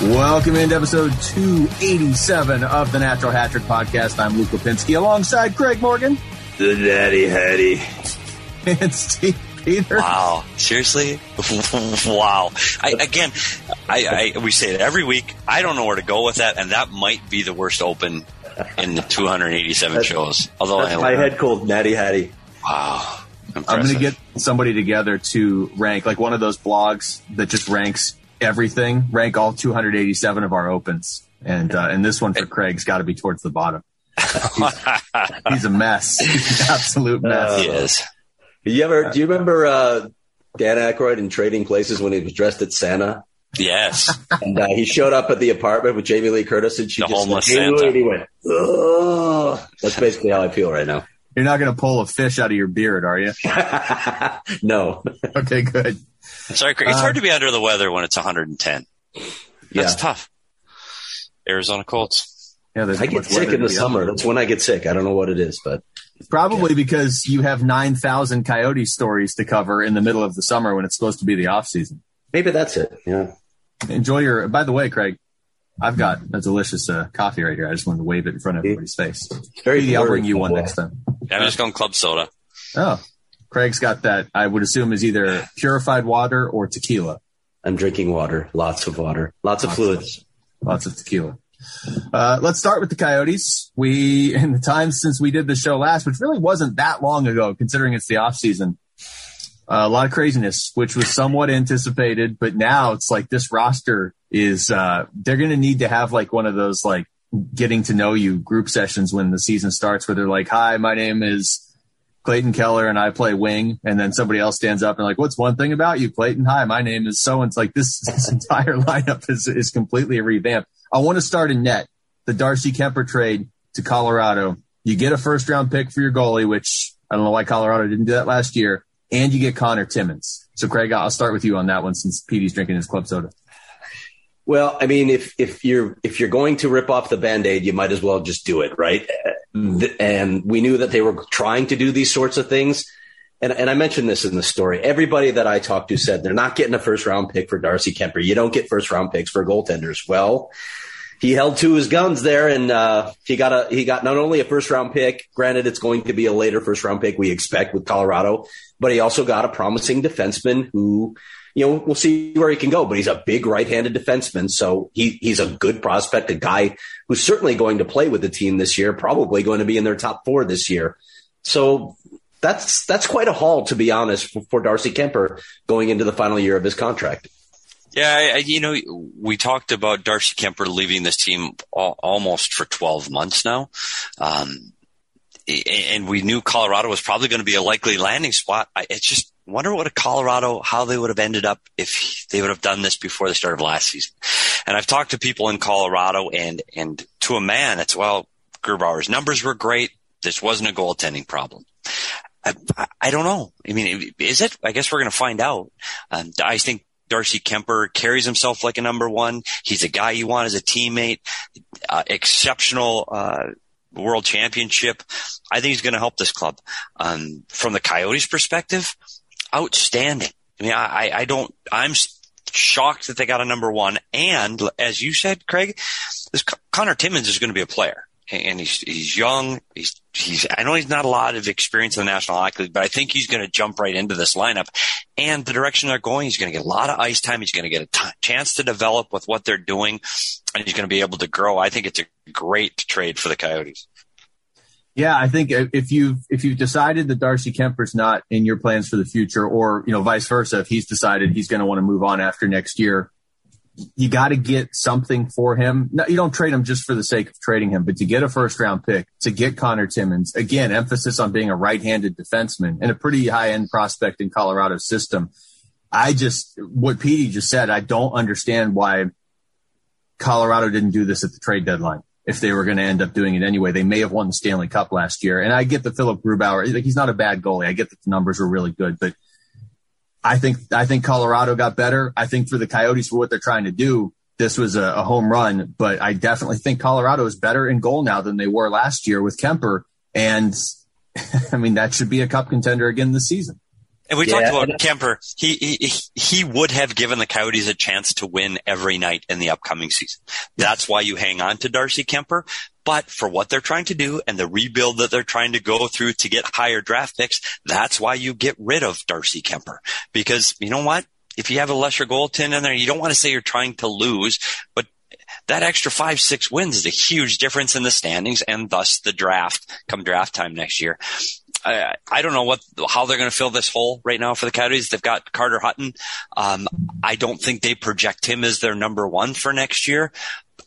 Welcome into episode 287 of the Natural Hat Trick podcast. I'm Luke Lipinski alongside Craig Morgan The Daddy Hattie. and Steve Peters. Wow. Seriously? wow. I, again, I, I, we say it every week. I don't know where to go with that, and that might be the worst open in the 287 shows. Although That's I my head cold, Natty Hattie. Wow. I'm going to get somebody together to rank, like one of those blogs that just ranks everything, rank all 287 of our opens. And, uh, and this one for Craig's got to be towards the bottom. He's, he's a mess. He's an absolute mess. he is. You ever? Do you remember uh, Dan Aykroyd in Trading Places when he was dressed as Santa? Yes. And uh, he showed up at the apartment with Jamie Lee Curtis, and she The just homeless went, Santa. and he went, Ugh. That's basically how I feel right now. You're not going to pull a fish out of your beard, are you? no. Okay, good. Sorry, Craig. It's hard to be under the weather when it's 110. That's Yeah. tough. Arizona Colts. Yeah, there's I get sick in the summer. under. That's when I get sick. I don't know what it is, but Probably because you have 9,000 coyote stories to cover in the middle of the summer when it's supposed to be the off season. maybe that's it. Yeah. Enjoy your, by the way, Craig, I've got a delicious uh, coffee right here. I just wanted to wave it in front of everybody's face. Very Maybe I'll bring you one next time. I'm just going club soda. Oh, Craig's got that. I would assume is either purified water or tequila. I'm drinking water, lots of water, lots of fluids. Lots of tequila. Uh, let's start with the Coyotes. We, in the time since we did the show last, which really wasn't that long ago, considering it's the off season, uh, a lot of craziness, which was somewhat anticipated, but now it's like this roster is, uh, they're going to need to have like one of those like getting to know you group sessions when the season starts where they're like, hi, my name is Clayton Keller and I play wing. And then somebody else stands up and like, what's one thing about you, Clayton? Hi, my name is so and like this, this entire lineup is, is completely revamped. I want to start in net the Darcy Kuemper trade to Colorado. You get a first round pick for your goalie, which I don't know why Colorado didn't do that last year. And you get Connor Timmins. So Craig, I'll start with you on that one since Petey's drinking his club soda. Well, I mean, if if you're if you're going to rip off the band-aid, you might as well just do it, right? And we knew that they were trying to do these sorts of things. And, and I mentioned this in the story. Everybody that I talked to said they're not getting a first round pick for Darcy Kuemper. You don't get first round picks for goaltenders. Well, he held to his guns there, and uh, he got a he got not only a first round pick. Granted, it's going to be a later first round pick we expect with Colorado, but he also got a promising defenseman who you know, we'll see where he can go, but he's a big right-handed defenseman. So he, he's a good prospect, a guy who's certainly going to play with the team this year, probably going to be in their top four this year. So that's, that's quite a haul, to be honest, for, for Darcy Kuemper going into the final year of his contract. Yeah, I, you know, we talked about Darcy Kuemper leaving this team al- almost for 12 months now. Um, and we knew Colorado was probably going to be a likely landing spot. I it's just wonder what a Colorado, how they would have ended up if they would have done this before the start of last season. And I've talked to people in Colorado and, and to a man, it's, well, Grubauer's numbers were great. This wasn't a goaltending problem. I, I- don't know. I mean, is it? I guess we're going to find out. Um, I think Darcy Kuemper carries himself like a number one. He's a guy you want as a teammate, uh, exceptional, uh, world championship. I think he's going to help this club. Um, from the Coyotes perspective, outstanding. I mean, I, I don't, I'm shocked that they got a number one. And as you said, Craig, this Connor Timmins is going to be a player. and he's he's young. He's he's I know he's not a lot of experience in the National Hockey League, but I think he's going to jump right into this lineup. And the direction they're going, he's going to get a lot of ice time. He's going to get a t- chance to develop with what they're doing, and he's going to be able to grow. I think it's a great trade for the Coyotes. Yeah, I think if you've if you've decided that Darcy Kuemper's not in your plans for the future, or you know vice versa, if he's decided he's going to want to move on after next year, you got to get something for him. No, you don't trade him just for the sake of trading him, but to get a first round pick, to get Connor Timmins, again, emphasis on being a right handed defenseman and a pretty high end prospect in Colorado's system. I just, what Petey just said, I don't understand why Colorado didn't do this at the trade deadline. If they were going to end up doing it anyway, they may have won the Stanley Cup last year. And I get the Philipp Grubauer, he's not a bad goalie. I get that the numbers were really good, but I think I think Colorado got better. I think for the Coyotes for what they're trying to do, this was a, a, home run. But I definitely think Colorado is better in goal now than they were last year with Kuemper. And I mean that should be a cup contender again this season. And we yeah. talked about Kuemper. He, he he would have given the Coyotes a chance to win every night in the upcoming season. That's why you hang on to Darcy Kuemper. But for what they're trying to do and the rebuild that they're trying to go through to get higher draft picks, that's why you get rid of Darcy Kuemper. Because you know what? If you have a lesser goaltender in there, you don't want to say you're trying to lose, but that extra five, six wins is a huge difference in the standings and thus the draft come draft time next year. I, I don't know what how they're going to fill this hole right now for the Coyotes. They've got Carter Hutton. Um, I don't think they project him as their number one for next year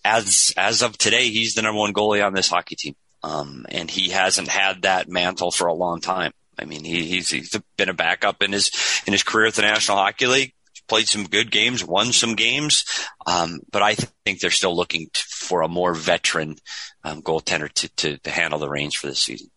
as as of today, he's the number one goalie on this hockey team, um, and he hasn't had that mantle for a long time. I mean, he, he's he's been a backup in his in his career at the National Hockey League. Played some good games, won some games, um, but I think they're still looking to, for a more veteran um, goaltender to, to to handle the reins for this season.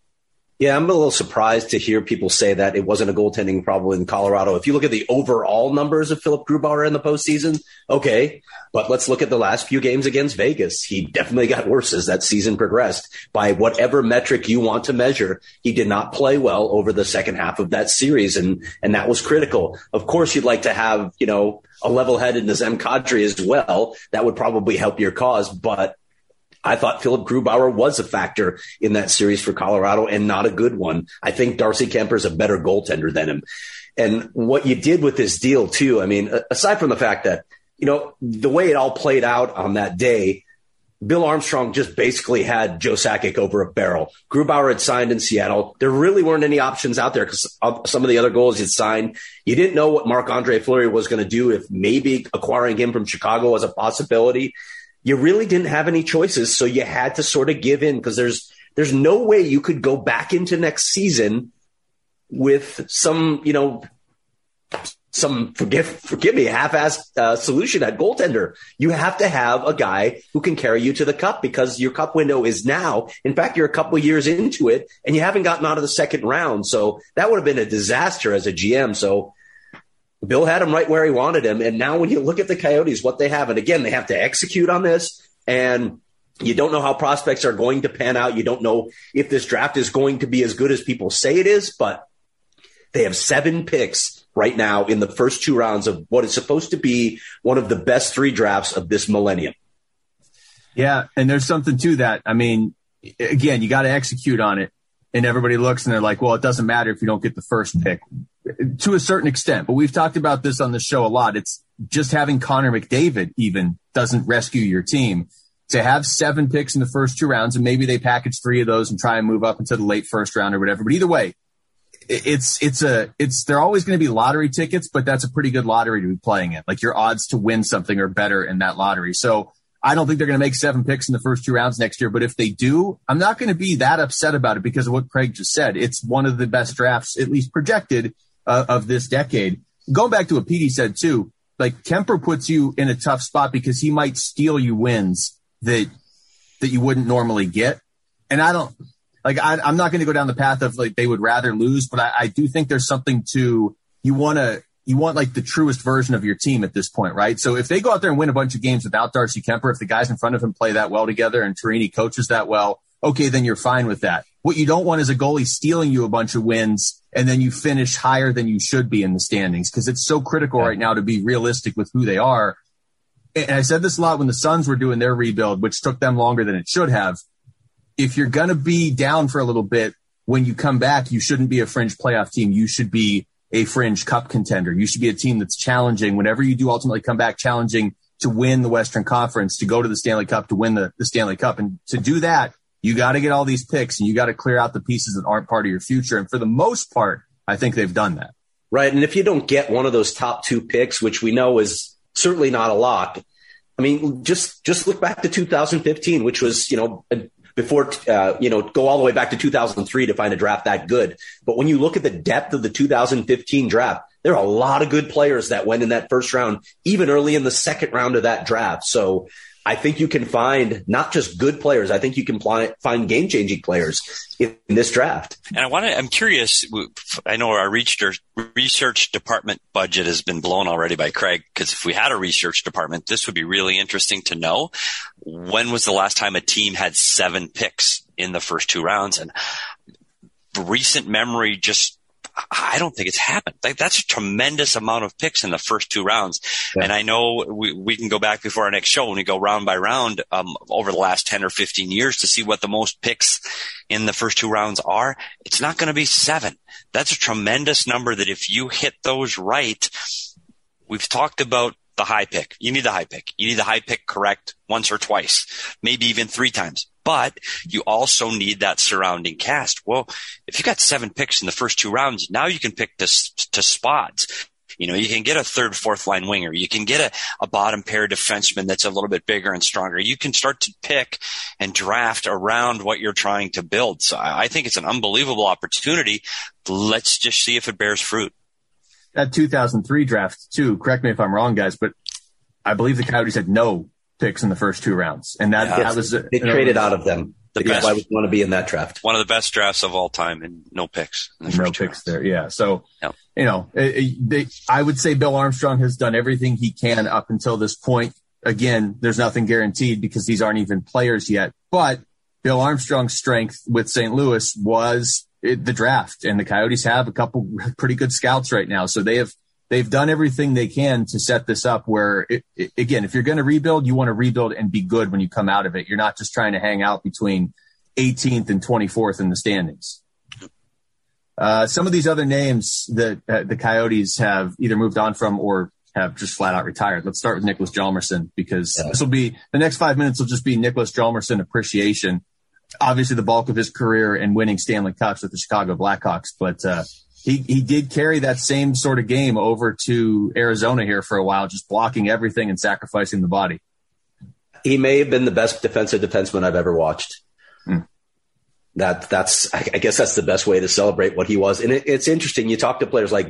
Yeah, I'm a little surprised to hear people say that it wasn't a goaltending problem in Colorado. If you look at the overall numbers of Philipp Grubauer in the postseason, okay, but let's look at the last few games against Vegas. He definitely got worse as that season progressed. By whatever metric you want to measure, he did not play well over the second half of that series, and and that was critical. Of course, you'd like to have you know a level-headed Nazem Kadri as well. That would probably help your cause, but I thought Philipp Grubauer was a factor in that series for Colorado and not a good one. I think Darcy Kuemper is a better goaltender than him. And what you did with this deal too, I mean, aside from the fact that, you know, the way it all played out on that day, Bill Armstrong just basically had Joe Sakic over a barrel. Grubauer had signed in Seattle. There really weren't any options out there because some of the other goals he'd signed. You didn't know what Marc Andre Fleury was going to do if maybe acquiring him from Chicago was a possibility you really didn't have any choices. So you had to sort of give in because there's, there's no way you could go back into next season with some, you know, some forgive forgive me half-assed uh, solution at goaltender. You have to have a guy who can carry you to the cup because your cup window is now. In fact, you're a couple years into it and you haven't gotten out of the second round. So that would have been a disaster as a GM. So Bill had him right where he wanted him. And now when you look at the Coyotes, what they have, and again, they have to execute on this. And you don't know how prospects are going to pan out. You don't know if this draft is going to be as good as people say it is, but they have seven picks right now in the first two rounds of what is supposed to be one of the best three drafts of this millennium. Yeah. And there's something to that. I mean, again, you got to execute on it. And everybody looks and they're like, well, it doesn't matter if you don't get the first pick to a certain extent, but we've talked about this on the show a lot. It's just having Connor McDavid even doesn't rescue your team. To have seven picks in the first two rounds, and maybe they package three of those and try and move up into the late first round or whatever. But either way, it's it's a it's they're always going to be lottery tickets, but that's a pretty good lottery to be playing in. Like your odds to win something are better in that lottery. So I don't think they're going to make seven picks in the first two rounds next year. But if they do, I'm not going to be that upset about it because of what Craig just said. It's one of the best drafts, at least projected, uh, of this decade. Going back to what Petey said too, like Kuemper puts you in a tough spot because he might steal you wins that that you wouldn't normally get. And I don't like I, am not going to go down the path of like they would rather lose, but I, I do think there's something to you want to you want like the truest version of your team at this point, right? So if they go out there and win a bunch of games without Darcy Kuemper, if the guys in front of him play that well together and Tourigny coaches that well, okay, then you're fine with that. What you don't want is a goalie stealing you a bunch of wins and then you finish higher than you should be in the standings because it's so critical right now to be realistic with who they are. And I said this a lot when the Suns were doing their rebuild, which took them longer than it should have. if you're going to be down for a little bit, when you come back, you shouldn't be a fringe playoff team. You should be a fringe cup contender. You should be a team that's challenging whenever you do ultimately come back challenging to win the Western Conference, to go to the Stanley Cup, to win the, the Stanley Cup. And to do that, you got to get all these picks and you got to clear out the pieces that aren't part of your future. And for the most part, I think they've done that. Right. And if you don't get one of those top two picks, which we know is certainly not a lock, I mean, just just look back to 2015, which was you know before uh, you know go all the way back to 2003 to find a draft that good. But when you look at the depth of the 2015 draft, there are a lot of good players that went in that first round, even early in the second round of that draft. So I think you can find not just good players. I think you can find game changing players in, in, this draft. And I want to, I'm curious. I know our research department budget has been blown already by Craig because if we had a research department, this would be really interesting to know. When was the last time a team had seven picks in the first two rounds? And recent memory just I don't think it's happened. Like that's a tremendous amount of picks in the first two rounds. Yeah. And I know we, we can go back before our next show and we go round by round, um, over the last 10 or 15 years to see what the most picks in the first two rounds are. It's not going to be seven. That's a tremendous number that if you hit those right, we've talked about the high pick. You need the high pick. You need the high pick correct once or twice, maybe even three times but you also need that surrounding cast. Well, if you got seven picks in the first two rounds, now you can pick to, to spots. You know, you can get a third, fourth line winger. You can get a, a bottom pair defenseman that's a little bit bigger and stronger. You can start to pick and draft around what you're trying to build. So I think it's an unbelievable opportunity. Let's just see if it bears fruit. That 2003 draft too, correct me if I'm wrong, guys, but I believe the Coyotes had no picks in the first two rounds, and that, yeah, that was they traded out of them. The best, why would you want to be in that draft? One of the best drafts of all time, and no picks. no picks rounds. there. Yeah. So you know, it, it, they, I would say Bill Armstrong has done everything he can up until this point. Again, there's nothing guaranteed because these aren't even players yet. But Bill Armstrong's strength with St. Louis was the draft, and the Coyotes have a couple pretty good scouts right now, so they have they've done everything they can to set this up where it, it, again if you're going to rebuild you want to rebuild and be good when you come out of it. You're not just trying to hang out between 18th and 24th in the standings. Uh, some of these other names that uh, the coyotes have either moved on from or have just flat out retired. Let's start with nicholas Hjalmarsson because yeah. this will be the next five minutes will just be nicholas Hjalmarsson appreciation. Obviously the bulk of his career and winning stanley cups with the chicago blackhawks but uh, he he did carry that same sort of game over to Arizona here for a while, just blocking everything and sacrificing the body. He may have been the best defensive defenseman I've ever watched. Hmm. That that's I guess that's the best way to celebrate what he was. And it, it's interesting. You talk to players like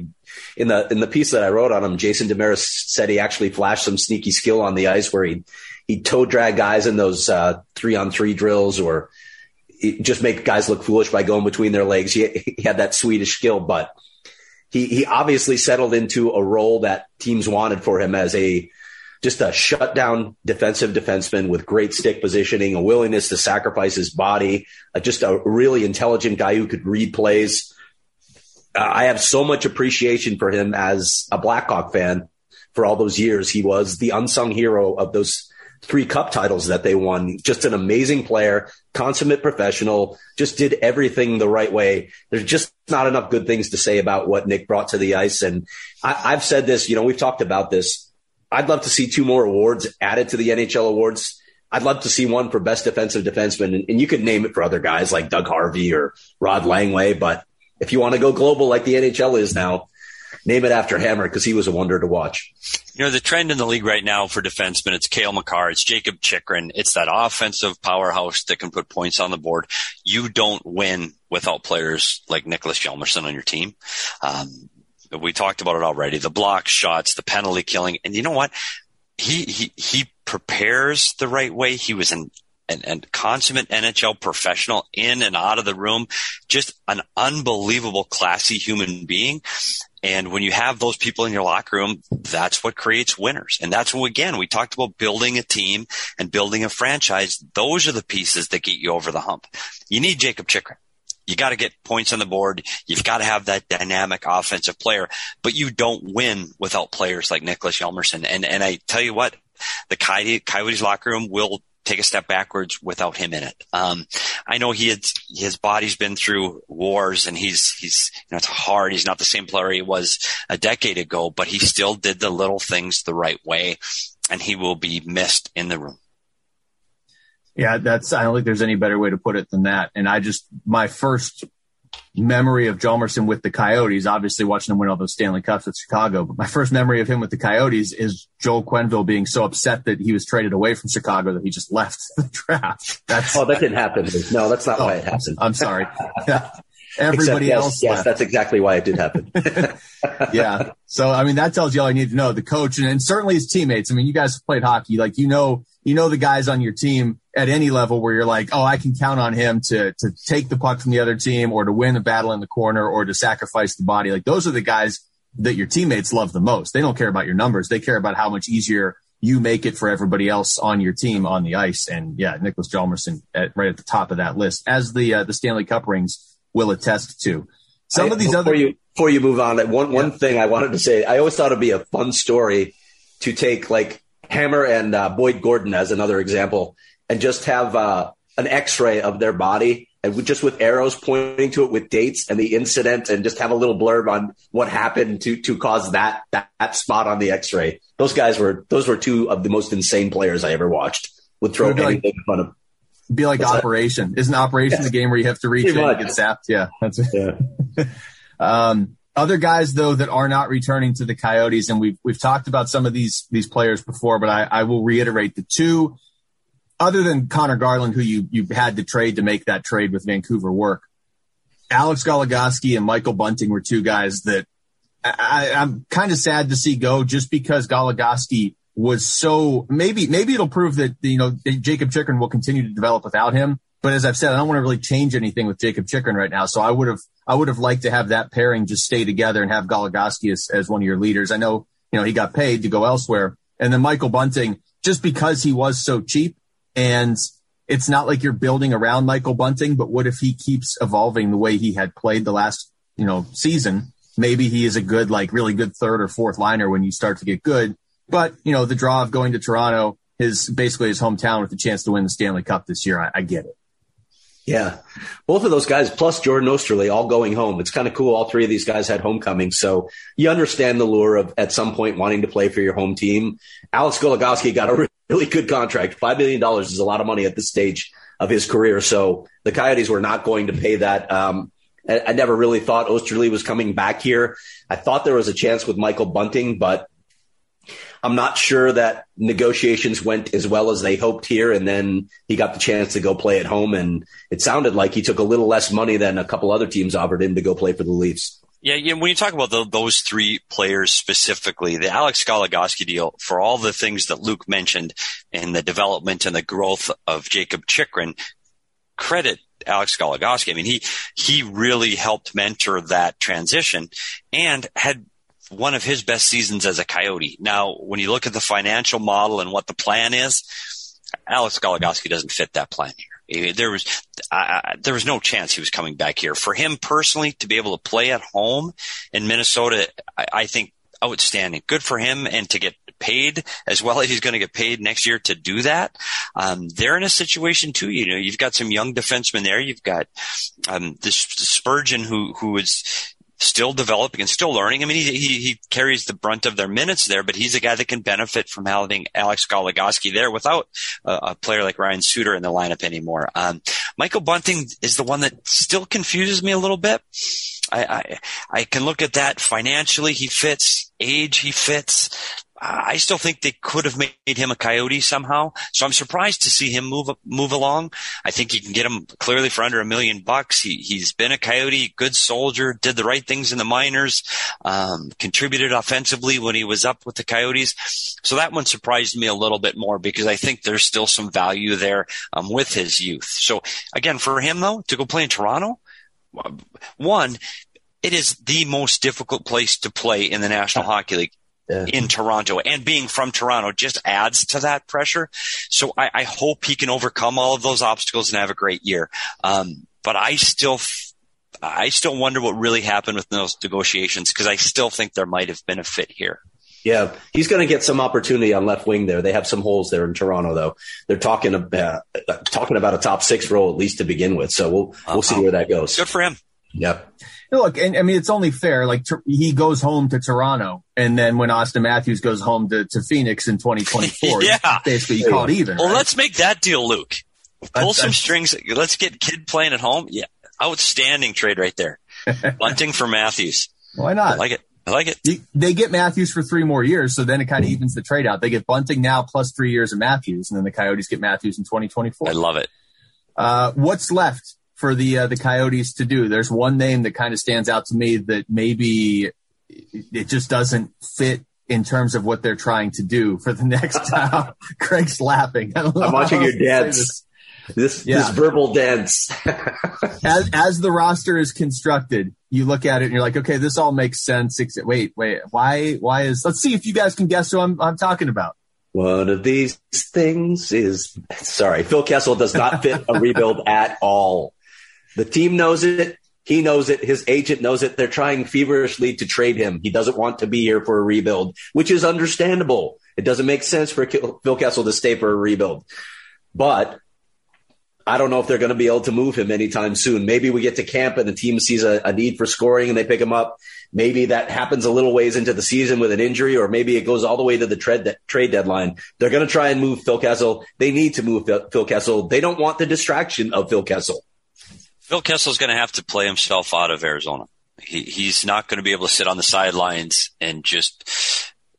in the in the piece that I wrote on him, Jason Demers said he actually flashed some sneaky skill on the ice where he he toe drag guys in those uh, three on three drills or just make guys look foolish by going between their legs. He, he had that Swedish skill, but he, he obviously settled into a role that teams wanted for him as a just a shutdown defensive defenseman with great stick positioning, a willingness to sacrifice his body, uh, just a really intelligent guy who could read plays. Uh, I have so much appreciation for him as a Blackhawk fan for all those years. He was the unsung hero of those three cup titles that they won. Just an amazing player, consummate professional, just did everything the right way. There's just not enough good things to say about what Nick brought to the ice. And I, have said this, you know, we've talked about this. I'd love to see two more awards added to the NHL awards. I'd love to see one for best defensive defenseman, and, and you could name it for other guys like Doug Harvey or Rod Langway. But if you want to go global like the NHL is now, name it after Hammer because he was a wonder to watch. You know, the trend in the league right now for defensemen, it's Cale Makar, it's Jacob Chychrun, It's that offensive powerhouse that can put points on the board. You don't win without players like Nicholas Hjalmarsson on your team. Um, we talked about it already. The block shots, the penalty killing. And you know what? He, he, he prepares the right way. He was an and, and consummate NHL professional in and out of the room, just an unbelievable classy human being. And when you have those people in your locker room, that's what creates winners. And that's when, again, we talked about building a team and building a franchise. Those are the pieces that get you over the hump. You need Jacob Chychrun. You got to get points on the board. You've got to have that dynamic offensive player, but you don't win without players like Nicholas Hjalmarsson. And, and I tell you what, the Coyotes locker room will take a step backwards without him in it. Um, I know he had, his body's been through wars and he's, he's, you know, it's hard. He's not the same player he was a decade ago, but he still did the little things the right way and he will be missed in the room. Yeah, that's, I don't think there's any better way to put it than that. And I just, my first memory of Hjalmarsson with the Coyotes, obviously watching him win all those Stanley Cups with Chicago, but my first memory of him with the Coyotes is Joel Quenneville being so upset that he was traded away from Chicago that he just left the draft. That's, oh, that didn't happen. No, that's not oh, why it oh, happened. I'm sorry. Yeah. Everybody Except, else. Yes, yes, that's exactly why it did happen. yeah. So, I mean, that tells you all you need to know. The coach and, and certainly his teammates. I mean, you guys have played hockey. Like, you know, you know the guys on your team at any level where you're like, oh, I can count on him to to take the puck from the other team or to win a battle in the corner or to sacrifice the body. Like those are the guys that your teammates love the most. They don't care about your numbers. They care about how much easier you make it for everybody else on your team on the ice. And yeah, Nicholas Hjalmarsson at, right at the top of that list, as the uh, the Stanley Cup rings will attest to. Some I, of these before other you before you move on, one one thing I wanted to say, I always thought it'd be a fun story to take like Hammer and uh, Boyd Gordon as another example, and just have uh, an X-ray of their body and just with arrows pointing to it with dates and the incident, and just have a little blurb on what happened to to cause that that, that spot on the X-ray. Those guys were those were two of the most insane players I ever watched. Would throw anything like, in front of. Be like What's Operation. That? Isn't Operation yeah. the game where you have to reach and get sapped? Yeah, that's it. Yeah. um, other guys though that are not returning to the Coyotes, and we've we've talked about some of these these players before, but I, I will reiterate the two. Other than Conor Garland, who you you had to trade to make that trade with Vancouver work, Alex Goligoski and Michael Bunting were two guys that I, am kind of sad to see go, just because Goligoski was so maybe maybe it'll prove that you know Jakob Chychrun will continue to develop without him. But as I've said, I don't want to really change anything with Jacob Chychrun right now. So I would have I would have liked to have that pairing just stay together and have Goligoski as, as one of your leaders. I know, you know, he got paid to go elsewhere. And then Michael Bunting, just because he was so cheap and it's not like you're building around Michael Bunting, but what if he keeps evolving the way he had played the last, you know, season? Maybe he is a good, like really good third or fourth liner when you start to get good. But, you know, the draw of going to Toronto, his basically his hometown with a chance to win the Stanley Cup this year. I, I get it. Yeah. Both of those guys, plus Jordan Oesterle, all going home. It's kind of cool. All three of these guys had homecoming. So you understand the lure of at some point wanting to play for your home team. Alex Goligoski got a really good contract. $5 million is a lot of money at this stage of his career. So the Coyotes were not going to pay that. Um, I, I never really thought Oesterle was coming back here. I thought there was a chance with Michael Bunting, but I'm not sure that negotiations went as well as they hoped here. And then he got the chance to go play at home. And it sounded like he took a little less money than a couple other teams offered him to go play for the Leafs. Yeah, yeah. When you talk about the, those three players specifically, the Alex Goligoski deal, for all the things that Luke mentioned in the development and the growth of Jacob Chychrun, credit Alex Goligoski. I mean, he he really helped mentor that transition and had one of his best seasons as a Coyote. Now, when you look at the financial model and what the plan is, Alex Goligoski doesn't fit that plan here. There was uh, there was no chance he was coming back here. For him personally to be able to play at home in Minnesota, I, I think outstanding. Good for him and to get paid as well as he's going to get paid next year to do that. Um, they're in a situation too. You know, you've got some young defensemen there. You've got um, this Spurgeon who who is still developing and still learning. I mean, he, he, he, carries the brunt of their minutes there, but he's a guy that can benefit from having Alex Goligoski there without a, player like Ryan Suter in the lineup anymore. Um, Michael Bunting is the one that still confuses me a little bit. I, I, I can look at that financially. He fits age. He fits. I still think they could have made him a coyote somehow. So I'm surprised to see him move move along. I think you can get him clearly for under a million bucks. He he's been a coyote, good soldier, did the right things in the minors, um, contributed offensively when he was up with the Coyotes. So that one surprised me a little bit more because I think there's still some value there um, with his youth. So again, for him though to go play in Toronto, one, it is the most difficult place to play in the National Hockey League yeah. in Toronto and being from Toronto just adds to that pressure. So I, I, hope he can overcome all of those obstacles and have a great year. Um, but I still, I still wonder what really happened with those negotiations because I still think there might have been a fit here. Yeah, he's going to get some opportunity on left wing there. They have some holes there in Toronto, though. They're talking about talking about a top six role at least to begin with. So we'll we'll see where that goes. Good for him. Yep. Look, and I mean, it's only fair. Like Tor- he goes home to Toronto, and then when Auston Matthews goes home to, to Phoenix in 2024, Yeah. basically you call it even. Well, right? let's make that deal, Luke. Pull That's- some that's- strings. Let's get kid playing at home. Yeah, outstanding trade right there. Bunting for Matthews. Why not? I like it. I like it. You- they get Matthews for three more years, so then it kind of evens the trade out. They get Bunting now plus three years of Matthews, and then the Coyotes get Matthews in 2024. I love it. Uh, what's left for the uh, the Coyotes to do? There's one name that kind of stands out to me that maybe it just doesn't fit in terms of what they're trying to do for the next time. Craig's laughing. I don't know I'm watching your else to say dance. this. This Yeah. this verbal dance. As, as the roster is constructed, you look at it and you're like, okay, this all makes sense. Wait, wait, why? Why is? Let's see if you guys can guess who I'm, I'm talking about. One of these things is sorry. Phil Kessel does not fit a rebuild at all. The team knows it. He knows it. His agent knows it. They're trying feverishly to trade him. He doesn't want to be here for a rebuild, which is understandable. It doesn't make sense for Phil Kessel to stay for a rebuild. But I don't know if they're going to be able to move him anytime soon. Maybe we get to camp and the team sees a, a need for scoring and they pick him up. Maybe that happens a little ways into the season with an injury, or maybe it goes all the way to the trade, trade deadline. They're going to try and move Phil Kessel. They need to move Phil, Phil Kessel. They don't want the distraction of Phil Kessel. Phil Kessel's going to have to play himself out of Arizona. He, he's not going to be able to sit on the sidelines and just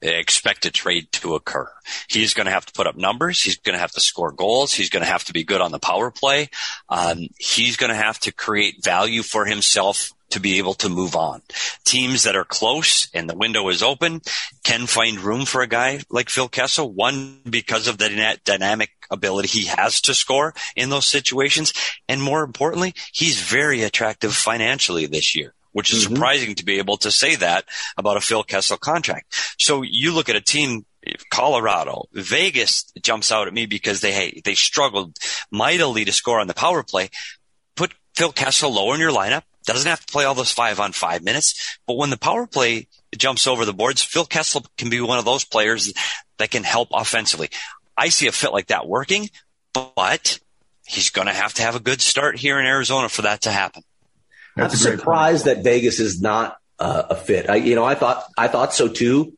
expect a trade to occur. He's going to have to put up numbers. He's going to have to score goals. He's going to have to be good on the power play. Um, he's going to have to create value for himself to be able to move on. Teams that are close and the window is open can find room for a guy like Phil Kessel. One, because of the dynamic ability he has to score in those situations. And more importantly, he's very attractive financially this year which is Mhm. surprising to be able to say that about a Phil Kessel contract. So you look at a team, Colorado, Vegas jumps out at me because they, hey, they struggled mightily to score on the power play. Put Phil Kessel lower in your lineup. Doesn't have to play all those five on five minutes, but when the power play jumps over the boards, Phil Kessel can be one of those players that can help offensively. I see a fit like that working, but he's going to have to have a good start here in Arizona for that to happen. I'm That's a great surprised that Vegas is not uh, a fit. I, you know, I thought I thought so too,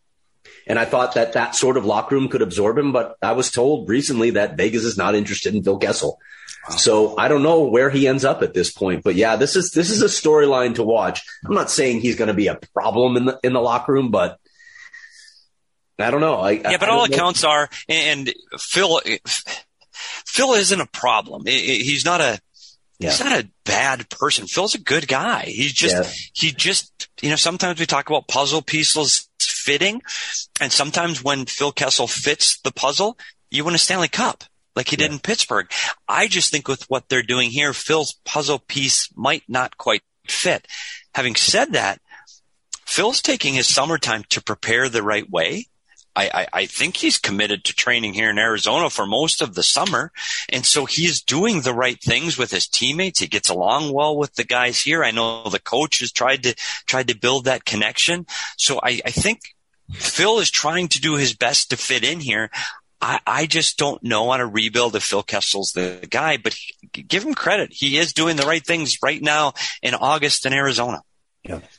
and I thought that that sort of locker room could absorb him. But I was told recently that Vegas is not interested in Phil Kessel. So I don't know where he ends up at this point. But yeah, this is this is a storyline to watch. I'm not saying he's going to be a problem in the in the locker room, but I don't know. I, Yeah, but all know. accounts are, and Phil, Phil isn't a problem. He's not a, he's not a bad person. Phil's a good guy. He's just, Yeah. he just, you know, sometimes we talk about puzzle pieces fitting, and sometimes when Phil Kessel fits the puzzle, you win a Stanley Cup. Like he did in Pittsburgh. I just think with what they're doing here, Phil's puzzle piece might not quite fit. Having said that, Phil's taking his summertime to prepare the right way. I, I, I think he's committed to training here in Arizona for most of the summer. And so he's doing the right things with his teammates. He gets along well with the guys here. I know the coach has tried to, tried to build that connection. So I, I think Phil is trying to do his best to fit in here. I, I just don't know on a rebuild if Phil Kessel's the guy, but he, give him credit. He is doing the right things right now in August in Arizona.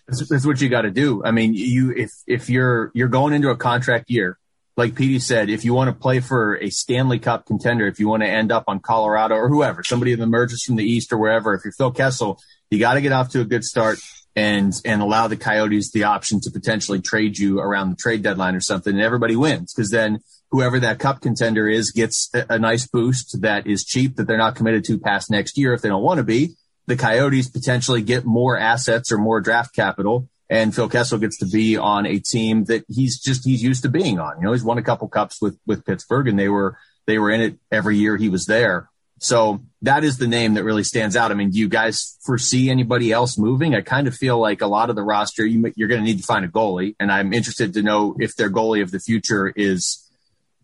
That's, that's what you got to do. I mean, you if if you're you're going into a contract year, like Petey said, if you want to play for a Stanley Cup contender, if you want to end up on Colorado or whoever, somebody that emerges from the East or wherever, if you're Phil Kessel, you got to get off to a good start and and allow the Coyotes the option to potentially trade you around the trade deadline or something, and everybody wins because then whoever that cup contender is gets a, a nice boost that is cheap that they're not committed to past next year if they don't want to be the Coyotes potentially get more assets or more draft capital. And Phil Kessel gets to be on a team that he's just, he's used to being on. You know, he's won a couple cups with, with Pittsburgh and they were, they were in it every year he was there. So that is the name that really stands out. I mean, do you guys foresee anybody else moving? I kind of feel like a lot of the roster, you, you're going to need to find a goalie. And I'm interested to know if their goalie of the future is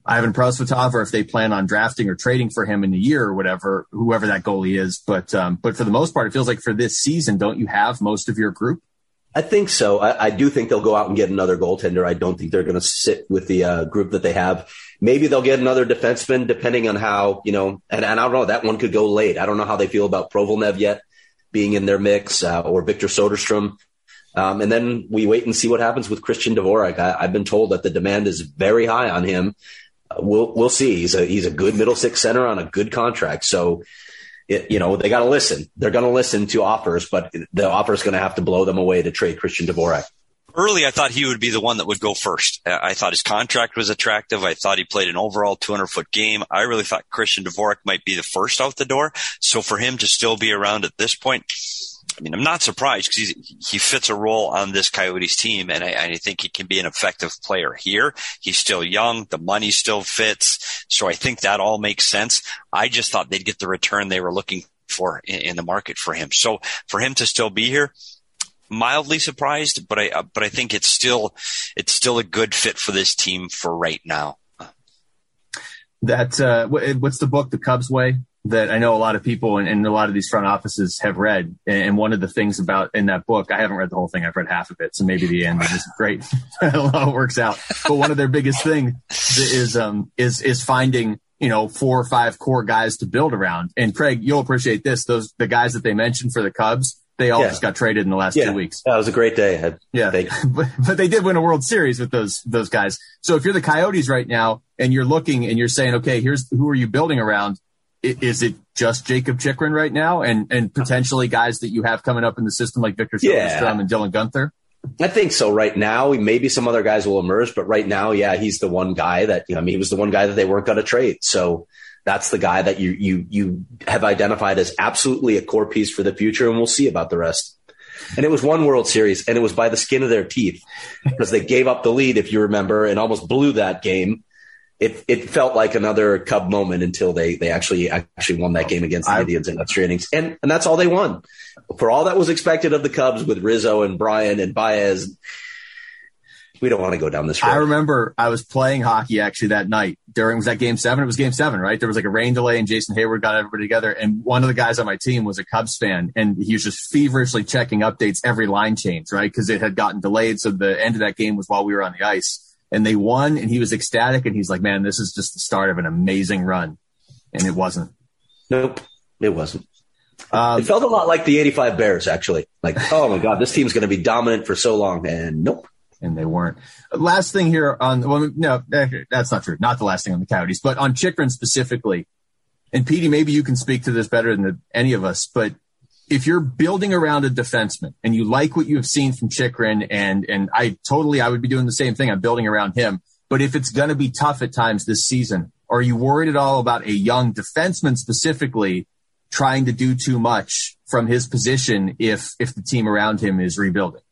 Ivan Prosvetov or if they plan on drafting or trading for him in a year or whatever, whoever that goalie is. But, um, but for the most part, it feels like for this season, don't you have most of your group? I think so. I, I, do think they'll go out and get another goaltender. I don't think they're going to sit with the uh, group that they have. Maybe they'll get another defenseman, depending on how you know. And, and I don't know. That one could go late. I don't know how they feel about Prosvetov yet being in their mix uh, or Victor Soderstrom. Um, and then we wait and see what happens with Christian Dvorak. I, have been told that the demand is very high on him. Uh, we'll we'll see. He's a he's a good middle six center on a good contract. So it, you know, they got to listen. They're going to listen to offers, but the offer is going to have to blow them away to trade Christian Dvorak. Early, I thought he would be the one that would go first. Uh, I thought his contract was attractive. I thought he played an overall 200 foot game. I really thought Christian Dvorak might be the first out the door. So for him to still be around at this point, I mean, I'm not surprised because he fits a role on this Coyotes team, and I, I, think he can be an effective player here. He's still young, the money still fits, so I think that all makes sense. I just thought they'd get the return they were looking for in, in the market for him. So for him to still be here, mildly surprised, but I uh, but I think it's still it's still a good fit for this team for right now. That uh, what's the book, The Cubs Way? That I know a lot of people and, and, a lot of these front offices have read. And one of the things about in that book, I haven't read the whole thing. I've read half of it. So maybe the end is great. how it works out. But one of their biggest thing is, um, is, is finding, you know, four or five core guys to build around. And Craig, you'll appreciate this. Those, the guys that they mentioned for the Cubs, they all yeah. just got traded in the last yeah. two weeks. That was a great day. yeah. but, but they did win a World Series with those, those guys. So if you're the Coyotes right now and you're looking and you're saying, okay, here's who are you building around? Is it just Jacob Chychrun right now, and and potentially guys that you have coming up in the system like Victor yeah. and Dylan Guenther? I think so. Right now, maybe some other guys will emerge, but right now, yeah, he's the one guy that you know. I mean, he was the one guy that they weren't going to trade, so that's the guy that you you you have identified as absolutely a core piece for the future, and we'll see about the rest. And it was one World Series, and it was by the skin of their teeth because they gave up the lead, if you remember, and almost blew that game it it felt like another Cub moment until they they actually actually won that game against the I, Indians in extra innings, and and that's all they won. For all that was expected of the Cubs with Rizzo and Bryant and Baez, we don't want to go down this road. I remember I was playing hockey actually that night during was that game seven? It was game seven, right? There was like a rain delay and Jason Heyward got everybody together. And one of the guys on my team was a Cubs fan and he was just feverishly checking updates every line change, right? Cause it had gotten delayed. So the end of that game was while we were on the ice and they won and he was ecstatic and he's like, man, this is just the start of an amazing run. And it wasn't. Nope. It wasn't. Um, it felt a lot like the 85 Bears, actually. Like, oh my God, this team's going to be dominant for so long. And nope. And they weren't. Last thing here on, well, no, that's not true. Not the last thing on the Coyotes, but on Chychrun specifically. And Petey, maybe you can speak to this better than the, any of us, but if you're building around a defenseman and you like what you have seen from Chychrun and and I totally I would be doing the same thing. I'm building around him. But if it's going to be tough at times this season, are you worried at all about a young defenseman specifically trying to do too much from his position if if the team around him is rebuilding?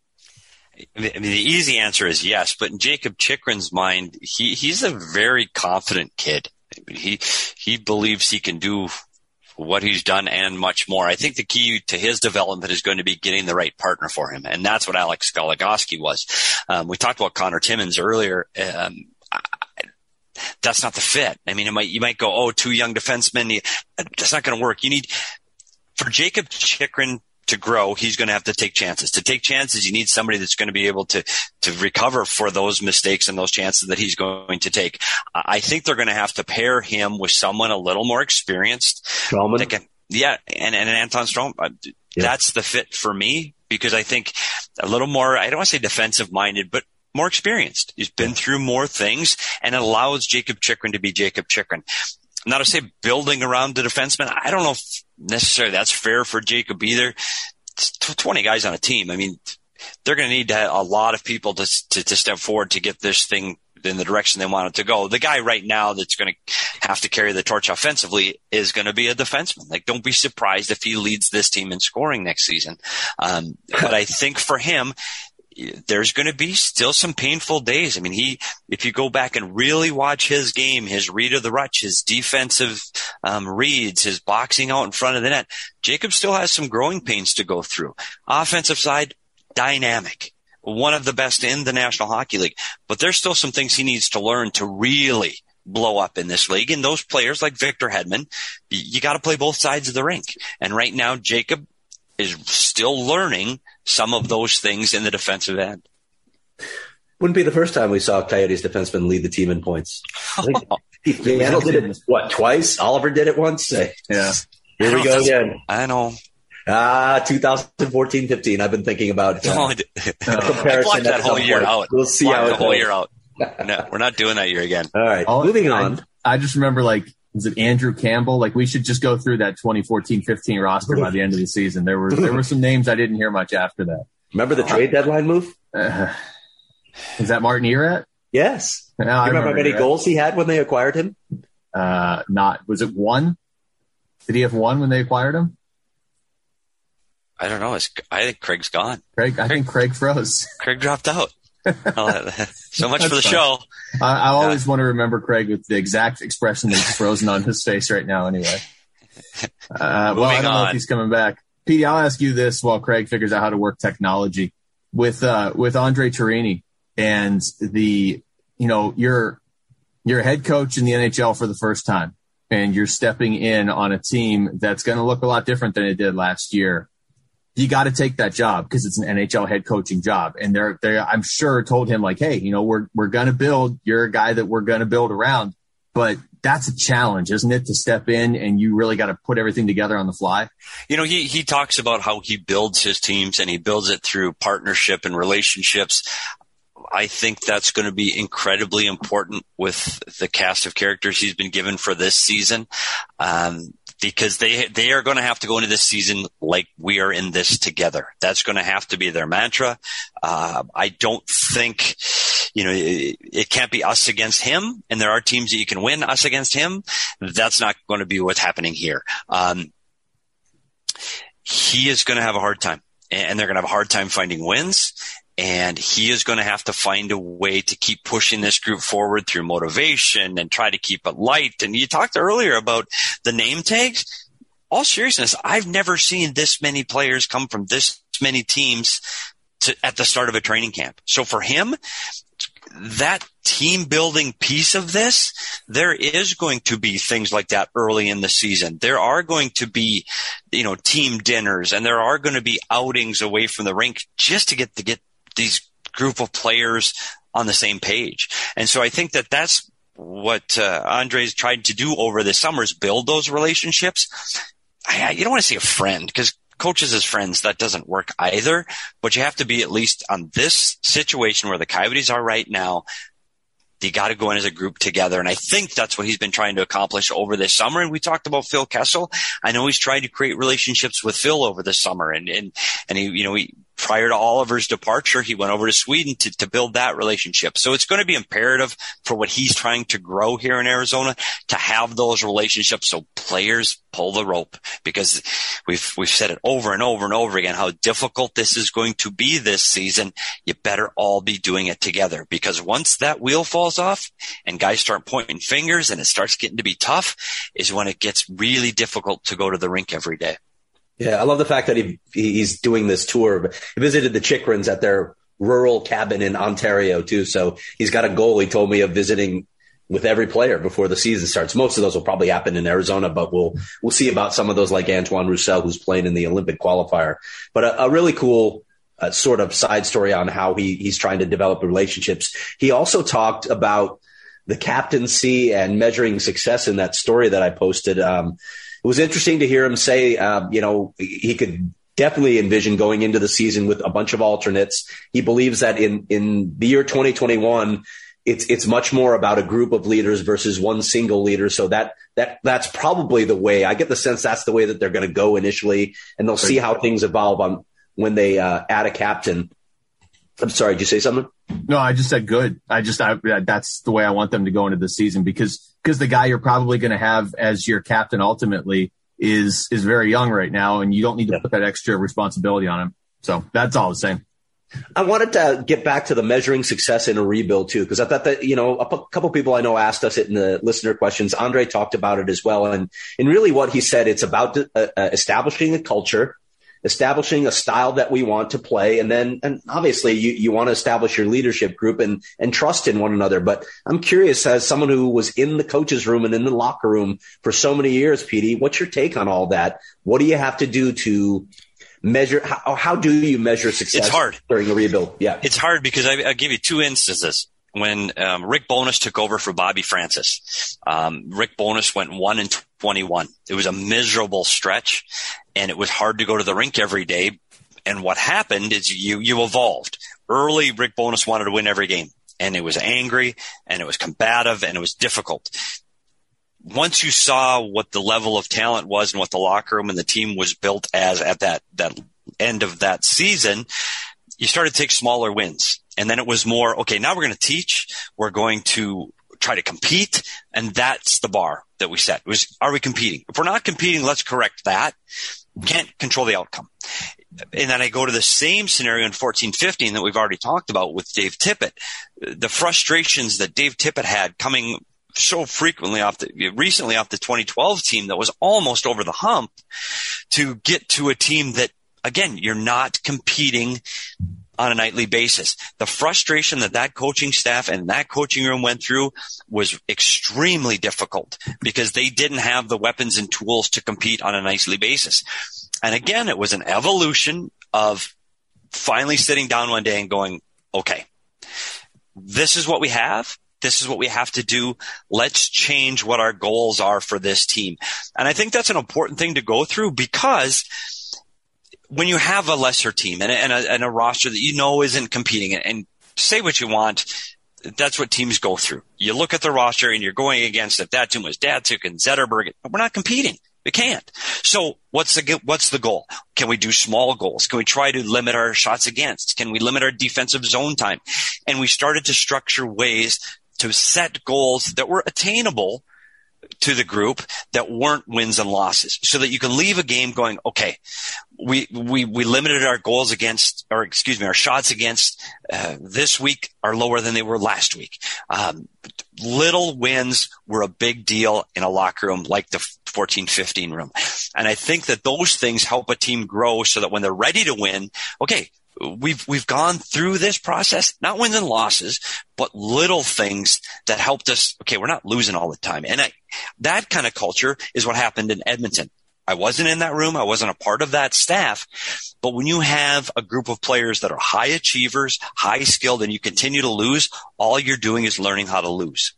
I mean, the easy answer is yes, but in Jacob Chychrun's mind, he he's a very confident kid. He he believes he can do what he's done and much more. I think the key to his development is going to be getting the right partner for him. And that's what Alex Goligoski was. Um, we talked about Connor Timmins earlier. Um, I, that's not the fit. I mean, it might, you might go, oh, two young defensemen. That's not going to work. You need, for Jacob Chychrun to grow, he's going to have to take chances. To take chances, you need somebody that's going to be able to to recover for those mistakes and those chances that he's going to take. I think they're going to have to pair him with someone a little more experienced. Stralman. yeah, and, and Anton Strom. Uh, yeah. That's the fit for me because I think a little more. I don't want to say defensive minded, but more experienced. He's been through more things and it allows Jacob Chychrun to be Jacob Chychrun. Now to say building around the defenseman, I don't know if necessarily that's fair for Jacob either. It's 20 guys on a team. I mean, they're going to need a lot of people to, to, to step forward to get this thing in the direction they want it to go. The guy right now that's going to have to carry the torch offensively is going to be a defenseman. Like, don't be surprised if he leads this team in scoring next season. Um, but I think for him, there's going to be still some painful days. I mean, he, if you go back and really watch his game, his read of the rush, his defensive um, reads, his boxing out in front of the net, Jacob still has some growing pains to go through. Offensive side, dynamic, one of the best in the National Hockey League, but there's still some things he needs to learn to really blow up in this league. And those players like Victor Hedman, you got to play both sides of the rink. And right now, Jacob is still learning some of those things in the defensive end. Wouldn't be the first time we saw Coyotes defenseman lead the team in points. I think did it what twice? Oliver did it once. Yeah. Here we go again. I know. Ah, 2014 15. I've been thinking about uh, No, I, a I comparison that whole year point. out. We'll see Blocked how the whole goes. year out. No, we're not doing that year again. All right, All- moving I- on. I just remember like, was it Andrew Campbell? Like we should just go through that 2014-15 roster by the end of the season. There were there were some names I didn't hear much after that. Remember the trade deadline move? Uh, is that Martin Erat? Yes. No, You I remember how many Erat. goals he had when they acquired him? Uh, not was it one? Did he have one when they acquired him? I don't know. It's, I think Craig's gone. Craig, I think Craig froze. Craig dropped out. So much for the That's show. I, I always want to remember Craig with the exact expression that's frozen on his face right now. Anyway, uh, well, I don't know if he's coming back. Petey, I'll ask you this while Craig figures out how to work technology with uh, with Andre Tourigny and the you know you're you're a head coach in the NHL for the first time and you're stepping in on a team that's going to look a lot different than it did last year. You got to take that job because it's an NHL head coaching job. And they're, they I'm sure told him like, Hey, you know, we're, we're going to build, you're a guy that we're going to build around, but that's a challenge, isn't it? To step in and you really got to put everything together on the fly. You know, he, he talks about how he builds his teams and he builds it through partnership and relationships. I think that's going to be incredibly important with the cast of characters he's been given for this season. Um, because they they are going to have to go into this season like we are in this together. That's going to have to be their mantra. Uh, I don't think, you know, it, it can't be us against him, and there are teams that you can win us against him. That's not going to be what's happening here. Um, he is going to have a hard time, and they're going to have a hard time finding wins. And he is going to have to find a way to keep pushing this group forward through motivation and try to keep it light. And you talked earlier about the name tags. All seriousness, I've never seen this many players come from this many teams to, at the start of a training camp. So for him, that team building piece of this, there is going to be things like that early in the season. There are going to be, you know, team dinners and there are going to be outings away from the rink just to get to get these group of players on the same page. And so I think that that's what uh, Andre's tried to do over the summer is build those relationships. I, you don't want to say a friend because coaches as friends, that doesn't work either, but you have to be at least on this situation where the Coyotes are right now. You got to go in as a group together. And I think that's what he's been trying to accomplish over this summer. And we talked about Phil Kessel. I know he's tried to create relationships with Phil over the summer and, and, and he, you know, he, prior to Oliver's departure, he went over to Sweden to, to build that relationship. So it's going to be imperative for what he's trying to grow here in Arizona to have those relationships so players pull the rope because we've, we've said it over and over and over again how difficult this is going to be this season. You better all be doing it together because once that wheel falls off and guys start pointing fingers and it starts getting to be tough is when it gets really difficult to go to the rink every day. Yeah, I love the fact that he he's doing this tour. He visited the Chychruns at their rural cabin in Ontario too. So he's got a goal. He told me of visiting with every player before the season starts. Most of those will probably happen in Arizona, but we'll we'll see about some of those like Antoine Roussel, who's playing in the Olympic qualifier. But a, a really cool uh, sort of side story on how he he's trying to develop relationships. He also talked about the captaincy and measuring success in that story that I posted. Um, it was interesting to hear him say, uh, you know, he could definitely envision going into the season with a bunch of alternates. He believes that in, in the year 2021, it's, it's much more about a group of leaders versus one single leader. So that, that, that's probably the way I get the sense that's the way that they're going to go initially and they'll see how things evolve on when they, uh, add a captain. I'm sorry. Did you say something? No, I just said good. I just, I, that's the way I want them to go into the season because, because the guy you're probably going to have as your captain ultimately is, is very young right now and you don't need to put that extra responsibility on him. So that's all the same. I wanted to get back to the measuring success in a rebuild too, because I thought that, you know, a p- couple people I know asked us it in the listener questions. Andre talked about it as well. And, and really what he said, it's about uh, uh, establishing a culture, establishing a style that we want to play. And then, and obviously you, you want to establish your leadership group and, and trust in one another. But I'm curious as someone who was in the coach's room and in the locker room for so many years, Petey, what's your take on all that? What do you have to do to measure how, how do you measure success It's hard. during a rebuild? Yeah. It's hard because I, I'll give you two instances. When um, Rick Bowness took over for Bobby Francis, um, Rick Bowness went one and twenty-one. It was a miserable stretch, and it was hard to go to the rink every day. And what happened is you you evolved. Early, Rick Bowness wanted to win every game, and it was angry, and it was combative, and it was difficult. Once you saw what the level of talent was and what the locker room and the team was built as at that that end of that season, you started to take smaller wins. And then it was more, okay, now we're going to teach. We're going to try to compete. And that's the bar that we set. It was, are we competing? If we're not competing, let's correct that. Can't control the outcome. And then I go to the same scenario in 1415 that we've already talked about with Dave Tippett. The frustrations that Dave Tippett had coming so frequently off the recently off the 2012 team that was almost over the hump to get to a team that again you're not competing on a nightly basis. The frustration that that coaching staff and that coaching room went through was extremely difficult because they didn't have the weapons and tools to compete on a nightly basis. And again, it was an evolution of finally sitting down one day and going, okay, this is what we have. This is what we have to do. Let's change what our goals are for this team. And I think that's an important thing to go through because when you have a lesser team and a, and a, and a roster that you know isn't competing and say what you want, that's what teams go through. You look at the roster and you're going against if that team was Datsyuk and Zetterberg. We're not competing. We can't. So what's the what's the goal? Can we do small goals? Can we try to limit our shots against? Can we limit our defensive zone time? And we started to structure ways to set goals that were attainable to the group that weren't wins and losses so that you can leave a game going, okay, we, we, we limited our goals against, or excuse me, our shots against uh, this week are lower than they were last week. Um, little wins were a big deal in a locker room like the 14, 15 room. And I think that those things help a team grow so that when they're ready to win, okay, we've we've gone through this process, not wins and losses, but little things that helped us. Okay, we're not losing all the time, and I, that kind of culture is what happened in Edmonton. I wasn't in that room. I wasn't a part of that staff. But when you have a group of players that are high achievers, high skilled, and you continue to lose, all you're doing is learning how to lose.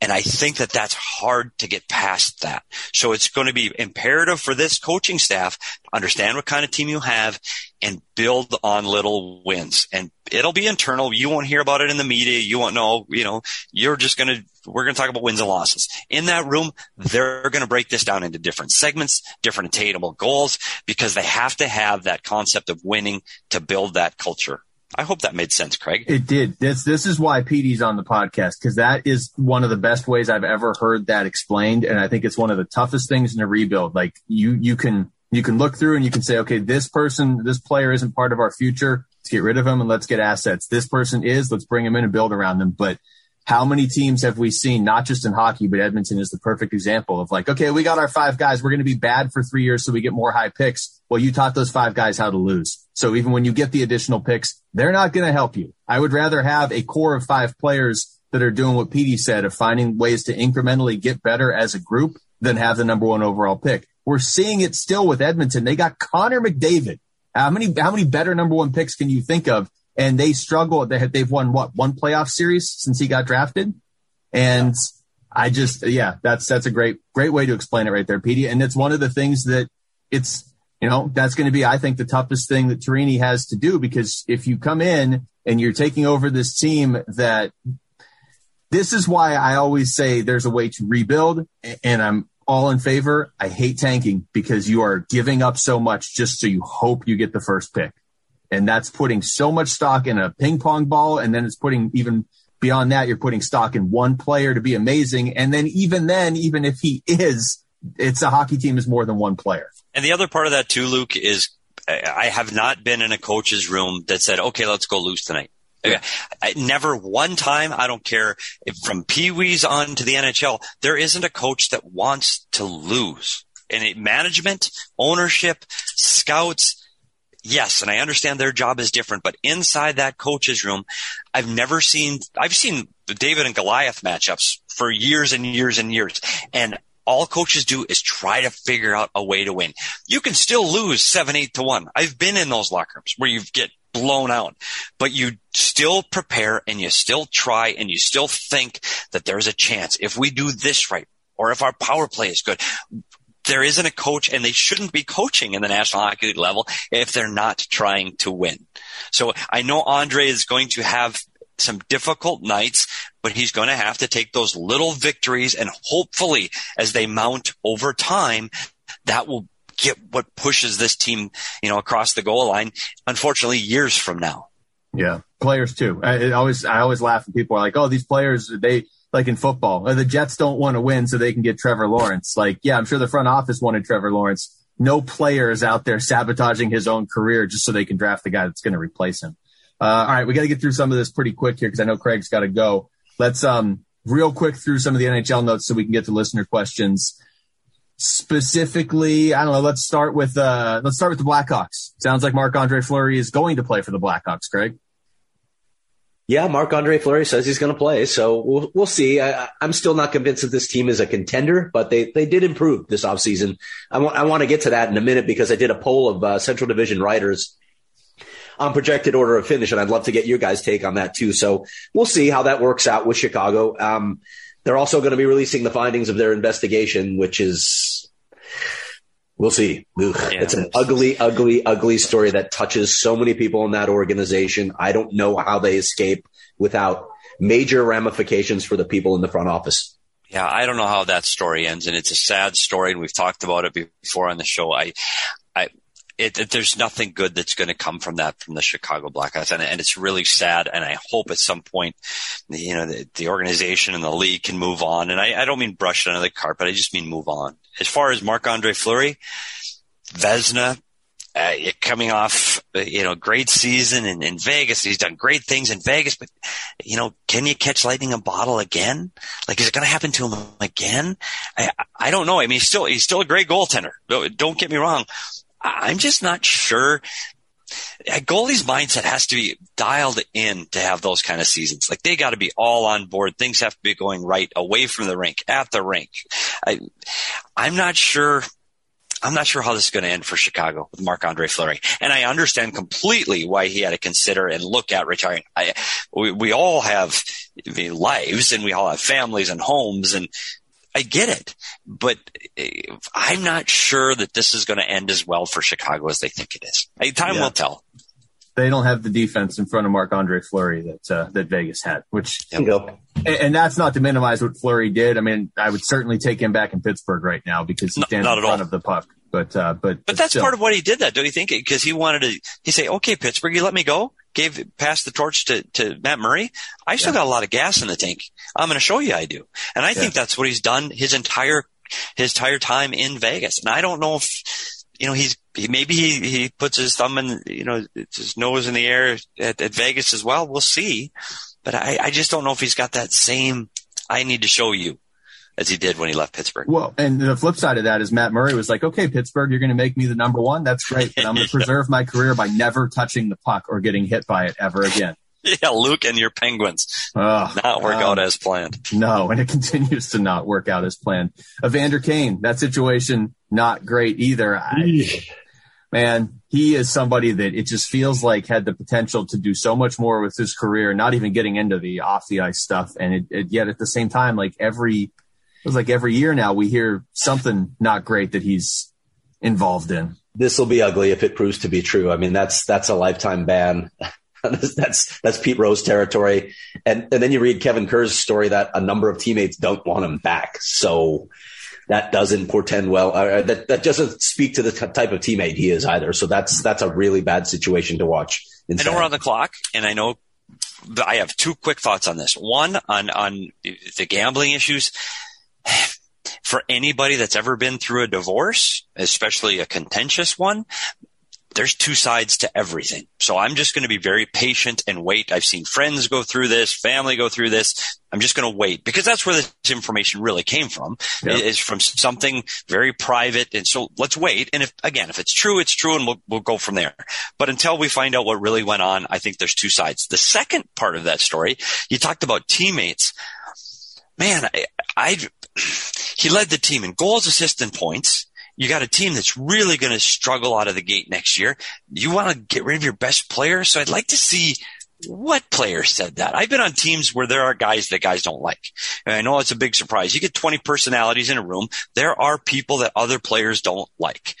And I think that that's hard to get past that. So it's going to be imperative for this coaching staff to understand what kind of team you have and build on little wins. And it'll be internal. You won't hear about it in the media. You won't know, you know, you're just going to, we're going to talk about wins and losses. In that room, they're going to break this down into different segments, different attainable goals, because they have to have that concept of winning to build that culture. I hope that made sense, Craig. It did. This this is why PD's on the podcast because that is one of the best ways I've ever heard that explained, and I think it's one of the toughest things in a rebuild. Like you you can you can look through and you can say, okay, this person, this player isn't part of our future. Let's get rid of him and let's get assets. This person is. Let's bring him in and build around them. But how many teams have we seen, not just in hockey, but Edmonton is the perfect example of like, okay, we got our five guys. We're going to be bad for three years so we get more high picks. Well, you taught those five guys how to lose. So even when you get the additional picks, they're not going to help you. I would rather have a core of five players that are doing what Petey said of finding ways to incrementally get better as a group than have the number one overall pick. We're seeing it still with Edmonton. They got Connor McDavid. How many, how many better number one picks can you think of? And they struggle. They have, they've won what one playoff series since he got drafted. And I just, yeah, that's, that's a great, great way to explain it right there, Petey. And it's one of the things that it's, you know, that's going to be, I think, the toughest thing that Tourigny has to do because if you come in and you're taking over this team that this is why I always say there's a way to rebuild and I'm all in favor. I hate tanking because you are giving up so much just so you hope you get the first pick. And that's putting so much stock in a ping pong ball. And then it's putting even beyond that, you're putting stock in one player to be amazing. And then even then, even if he is, it's a hockey team is more than one player. And the other part of that too, Luke, is I have not been in a coach's room that said, okay, let's go lose tonight. I, never one time, I don't care if from Pee Wees on to the NHL, there isn't a coach that wants to lose. And it, management, ownership, scouts, yes, and I understand their job is different, but inside that coach's room, I've never seen, I've seen the David and Goliath matchups for years and years and years. And all coaches do is try to figure out a way to win. You can still lose seven, eight to one. I've been in those locker rooms where you get blown out, but you still prepare and you still try and you still think that there's a chance if we do this right or if our power play is good. There isn't a coach and they shouldn't be coaching in the National Hockey League level if they're not trying to win. So I know Andre is going to have some difficult nights, but he's going to have to take those little victories and hopefully as they mount over time, that will get what pushes this team, you know, across the goal line, unfortunately years from now. Yeah. Players too. I, always, I always laugh when people are like, Oh, these players, they, like in football, Or the Jets don't want to win so they can get Trevor Lawrence. Like, yeah, I'm sure the front office wanted Trevor Lawrence. No player is out there sabotaging his own career just so they can draft the guy that's going to replace him. Uh, all right, we got to get through some of this pretty quick here because I know Craig's got to go. Let's um real quick through some of the NHL notes so we can get to listener questions. Specifically, I don't know. Let's start with uh let's start with the Blackhawks. Sounds like Marc Andre Fleury is going to play for the Blackhawks. Craig. Yeah, Marc Andre Fleury says he's going to play, so we'll we'll see. I, am still not convinced that this team is a contender, but they they did improve this offseason. I want I want to get to that in a minute because I did a poll of uh, Central Division writers on projected order of finish, and I'd love to get your guys' take on that too. So we'll see how that works out with Chicago. Um, they're also going to be releasing the findings of their investigation, which is we'll see. Yeah, it's an ugly, ugly, ugly story that touches so many people in that organization. I don't know how they escape without major ramifications for the people in the front office. Yeah, I don't know how that story ends, and it's a sad story, and we've talked about it before on the show. I, I, it, it, there's nothing good that's going to come from that from the Chicago Blackhawks, and, and it's really sad. And I hope at some point, you know, the, the organization and the league can move on. And I, I don't mean brush it under the carpet. I just mean move on. As far as Marc Andre Fleury, Vezina, uh, coming off, uh, you know, great season in, in Vegas. He's done great things in Vegas, but you know, can you catch lightning in a bottle again? Like, is it going to happen to him again? I, I don't know. I mean, he's still, he's still a great goaltender. Don't get me wrong. I'm just not sure. A goalie's mindset has to be dialed in to have those kind of seasons. Like they got to be all on board. Things have to be going right away from the rink, at the rink. I, I'm not sure. I'm not sure how this is going to end for Chicago with Marc Andre Fleury. And I understand completely why he had to consider and look at retiring. I, we, we all have lives and we all have families and homes and I get it, but eh, I'm not sure that this is going to end as well for Chicago as they think it is. Time yeah. will tell. They don't have the defense in front of Marc Andre Fleury that uh, that Vegas had, which yep. and, and, that's not to minimize what Fleury did. I mean, I would certainly take him back in Pittsburgh right now because he stands no, in front all. of the puck. But uh, but but that's still. part of what he did. That don't you think? Because he wanted to. He say, "Okay, Pittsburgh, you let me go." Gave passed the torch to to Matt Murray. I still yeah. got a lot of gas in the tank. I'm going to show you I do. And I yeah. think that's what he's done his entire, his entire time in Vegas. And I don't know if, you know, he's, he, maybe he, he puts his thumb in, you know, his nose in the air at, at Vegas as well. We'll see. But I, I just don't know if he's got that same, I need to show you as he did when he left Pittsburgh. Well, and the flip side of that is Matt Murray was like, okay, Pittsburgh, you're going to make me the number one. That's great. But I'm going to preserve my career by never touching the puck or getting hit by it ever again. yeah, Luke and your Penguins oh, not work um, out as planned. No, and it continues to not work out as planned. Evander Kane, that situation not great either. I, man, he is somebody that it just feels like had the potential to do so much more with his career, not even getting into the off the ice stuff. And it, it, yet at the same time, like every, was like every year now we hear something not great that he's involved in. This will be ugly if it proves to be true. I mean, that's, that's a lifetime ban. that's that's Pete Rose territory. And and then you read Kevin Kerr's story that a number of teammates don't want him back. So that doesn't portend well. Uh, that that doesn't speak to the t- type of teammate he is either. So that's that's a really bad situation to watch. I know we're on the clock, and I know I have two quick thoughts on this. One on on the gambling issues. For anybody that's ever been through a divorce, especially a contentious one, there's two sides to everything. So I'm just going to be very patient and wait. I've seen friends go through this, family go through this. I'm just going to wait because that's where this information really came from yep. is from something very private. And so let's wait. And if, again, if it's true, it's true and we'll, we'll go from there. But until we find out what really went on, I think there's two sides. The second part of that story, you talked about teammates. Man, I, I he led the team in goals, assists, and points. You got a team that's really going to struggle out of the gate next year. You want to get rid of your best player. So I'd like to see what player said that? I've been on teams where there are guys that guys don't like. And I know it's a big surprise. You get 20 personalities in a room. There are people that other players don't like.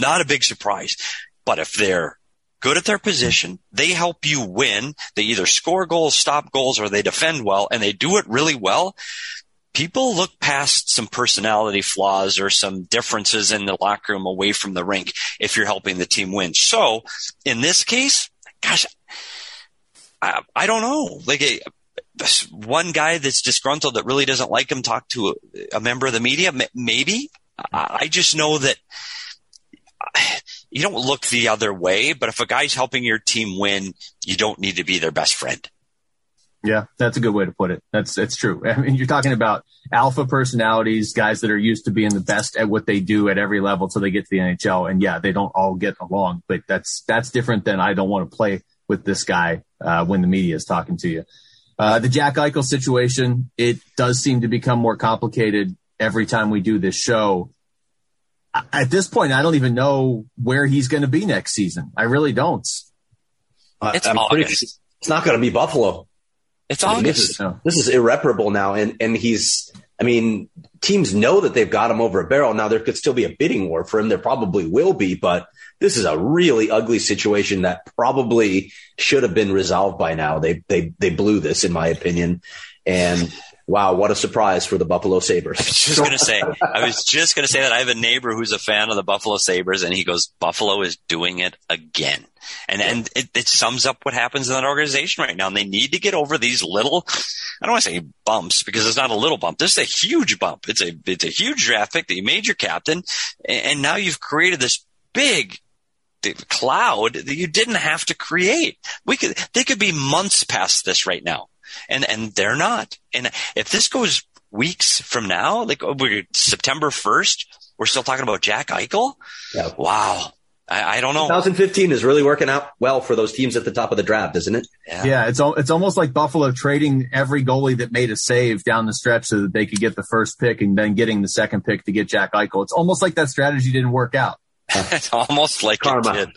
Not a big surprise. But if they're good at their position, they help you win. They either score goals, stop goals, or they defend well, and they do it really well. People look past some personality flaws or some differences in the locker room away from the rink if you're helping the team win. So in this case, gosh, I, I don't know. Like a, one guy that's disgruntled that really doesn't like him talk to a, a member of the media. Maybe I just know that you don't look the other way, but if a guy's helping your team win, you don't need to be their best friend. Yeah, that's a good way to put it. That's it's true. I mean, you're talking about alpha personalities, guys that are used to being the best at what they do at every level till they get to the NHL. And yeah, they don't all get along, but that's that's different than I don't want to play with this guy uh, when the media is talking to you. Uh, the Jack Eichel situation, it does seem to become more complicated every time we do this show. At this point, I don't even know where he's going to be next season. I really don't. It's I'm pretty, it's not going to be Buffalo. It's I mean, this, is, this is irreparable now, and and he's. I mean, teams know that they've got him over a barrel. Now there could still be a bidding war for him. There probably will be, but this is a really ugly situation that probably should have been resolved by now. They they they blew this, in my opinion, and. Wow, what a surprise for the Buffalo Sabres. I was just going to say, I was just going to say that I have a neighbor who's a fan of the Buffalo Sabres and he goes, Buffalo is doing it again. And, and it, it sums up what happens in that organization right now. And they need to get over these little, I don't want to say bumps because it's not a little bump. This is a huge bump. It's a, it's a huge draft pick that you made your captain. And now you've created this big cloud that you didn't have to create. We could, they could be months past this right now and and they're not. And if this goes weeks from now, like oh, we're September first, we're still talking about Jack Eichel. Yeah. Wow. I, I, don't know. 2015 is really working out well for those teams at the top of the draft, isn't it? Yeah, yeah it's it's almost like Buffalo trading every goalie that made a save down the stretch so that they could get the first pick and then getting the second pick to get Jack Eichel. It's almost like that strategy didn't work out. it's almost like Karma.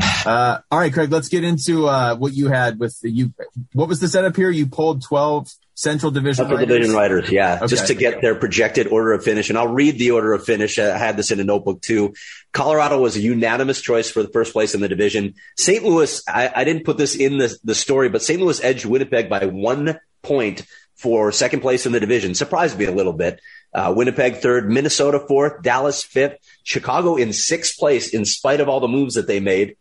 Uh, all right, Craig, let's get into uh, what you had with the, you. What was the setup here? You pulled 12 Central Division Central writers? Division writers, yeah, Okay. just to get their projected order of finish. And I'll read the order of finish. I had this in a notebook too. Colorado was a unanimous choice for the first place in the division. St. Louis, I, I didn't put this in the, the story, but St. Louis edged Winnipeg by one point for second place in the division. Surprised me a little bit. Uh, Winnipeg third, Minnesota fourth, Dallas fifth, Chicago in sixth place in spite of all the moves that they made.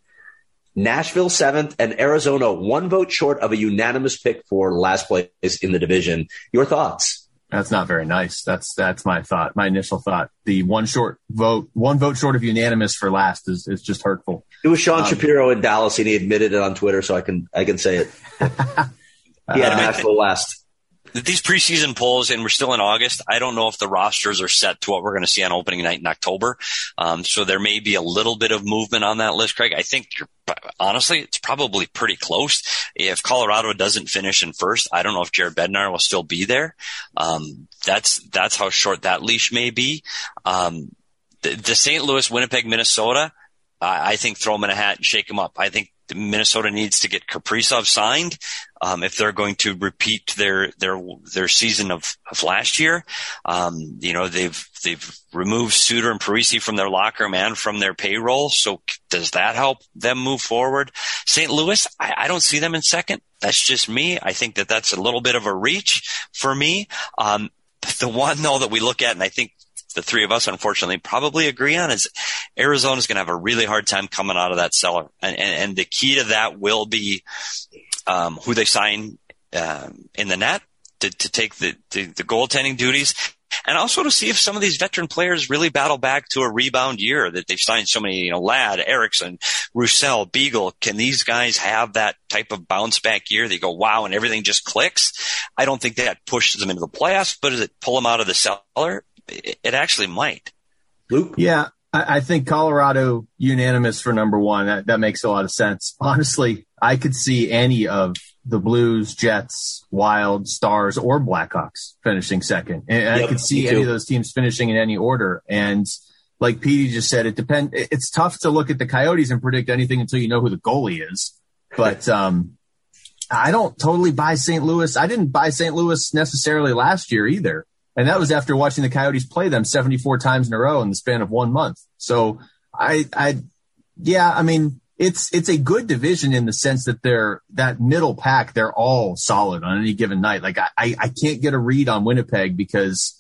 Nashville seventh and Arizona one vote short of a unanimous pick for last place in the division. Your thoughts? That's not very nice. That's that's my thought. My initial thought. The one short vote, one vote short of unanimous for last is is just hurtful. It was Sean Um, Shapiro in Dallas, and he admitted it on Twitter, so I can I can say it. he had Uh, Nashville last. These preseason polls, and we're still in August. I don't know if the rosters are set to what we're going to see on opening night in October. Um, so there may be a little bit of movement on that list, Craig. I think honestly, it's probably pretty close. If Colorado doesn't finish in first, I don't know if Jared Bednar will still be there. Um, that's, that's how short that leash may be. Um, the, the St. Louis, Winnipeg, Minnesota, I, I think throw them in a hat and shake them up. I think Minnesota needs to get Kaprizov signed um, if they're going to repeat their their their season of, of last year. Um, you know they've they've removed Suter and Parise from their locker room and from their payroll. So does that help them move forward? St. Louis, I, I don't see them in second. That's just me. I think that that's a little bit of a reach for me. Um, the one though that we look at, and I think the three of us unfortunately probably agree on is Arizona's going to have a really hard time coming out of that cellar. And, and, and the key to that will be, um, who they sign, um, in the net to, to take the, the, the goaltending duties. And also to see if some of these veteran players really battle back to a rebound year that they've signed so many, you know, Ladd, Eriksson, Roussel, Beagle. Can these guys have that type of bounce back year? They go, wow, and everything just clicks. I don't think that pushes them into the playoffs, but does it pull them out of the cellar? It, it actually might. Luke? Yeah, I, I think Colorado unanimous for number one. That, that makes a lot of sense. Honestly, I could see any of the Blues, Jets, Wild, Stars, or Blackhawks finishing second. And I could see any of those teams finishing in any order. And like Petey just said, it depend. It's tough to look at the Coyotes and predict anything until you know who the goalie is. But um, I don't totally buy St. Louis. I didn't buy St. Louis necessarily last year either. And that was after watching the Coyotes play them 74 times in a row in the span of one month. So I, I, yeah, I mean, it's, it's a good division in the sense that they're that middle pack. They're all solid on any given night. Like I, I can't get a read on Winnipeg because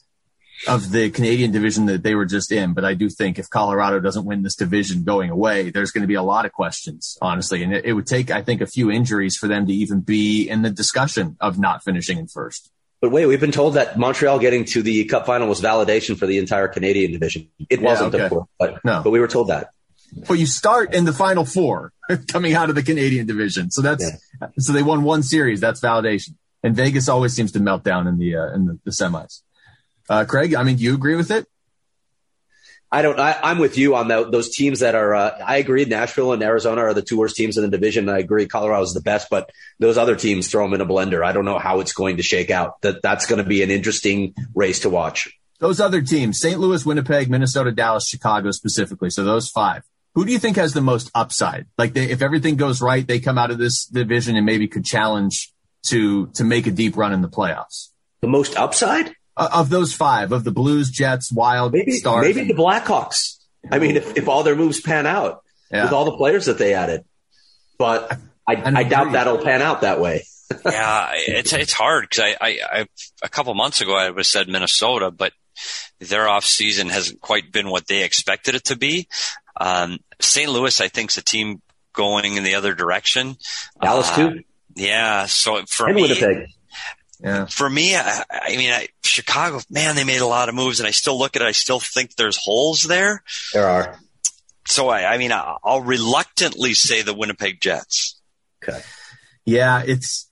of the Canadian division that they were just in. But I do think if Colorado doesn't win this division going away, there's going to be a lot of questions, honestly. And it, it would take, I think, a few injuries for them to even be in the discussion of not finishing in first. But wait, we've been told that Montreal getting to the Cup final was validation for the entire Canadian division. It Yeah, wasn't, okay. of course, but No. but we were told that. But you start in the final four coming out of the Canadian division. So that's, so they won one series. That's validation. And Vegas always seems to melt down in the, uh, in the, the semis. Uh, Craig, I mean, do you agree with it? I don't. I, I'm with you on tho- those teams that are. Uh, I agree. Nashville and Arizona are the two worst teams in the division. I agree. Colorado's the best, but those other teams throw them in a blender. I don't know how it's going to shake out. That that's going to be an interesting race to watch. Those other teams, St. Louis, Winnipeg, Minnesota, Dallas, Chicago specifically. So those five. Who do you think has the most upside? Like they, if everything goes right, they come out of this division and maybe could challenge to, to make a deep run in the playoffs. The most upside? Uh, of those five, of the Blues, Jets, Wild, Maybe Stars. maybe the Blackhawks. I mean, if, if all their moves pan out Yeah. with all the players that they added, but I, I, doubt that'll pan out that way. yeah, it's it's hard because I, I, I a couple months ago I would have said Minnesota, but their off season hasn't quite been what they expected it to be. Um, St. Louis, I think, is a team going in the other direction. Dallas Uh, too, Yeah, so for and me, Winnipeg. Yeah. for me, I, I mean, I, Chicago, man, they made a lot of moves, and I still look at it. I still think there's holes there. There are. So I, I mean, I- I'll reluctantly say the Winnipeg Jets. Okay. Yeah. It's,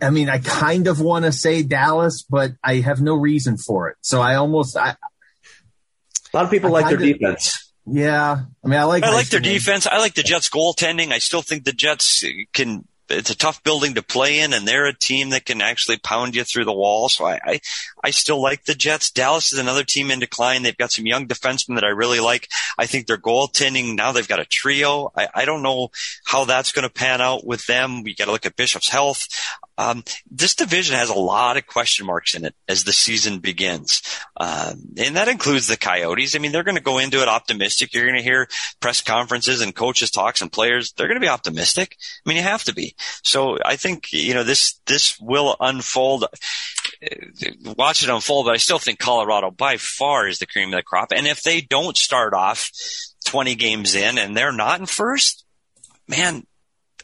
I mean, I kind of want to say Dallas, but I have no reason for it. So I almost, I, A lot of people I like their kinda- defense. yeah. I mean, I like, I like their defense. I like the Jets goaltending. I still think the Jets can. It's a tough building to play in, and they're a team that can actually pound you through the wall. So I, I, I still like the Jets. Dallas is another team in decline. They've got some young defensemen that I really like. I think their goaltending now they've got a trio. I, I don't know how that's going to pan out with them. We got to look at Bishop's health. Um, this division has a lot of question marks in it as the season begins. Um, and that includes the Coyotes. I mean, they're going to go into it optimistic. You're going to hear press conferences and coaches talks and players. They're going to be optimistic. I mean, you have to be. So I think, you know, this, this will unfold. Watch it unfold, but I still think Colorado by far is the cream of the crop. And if they don't start off 20 games in and they're not in first, man,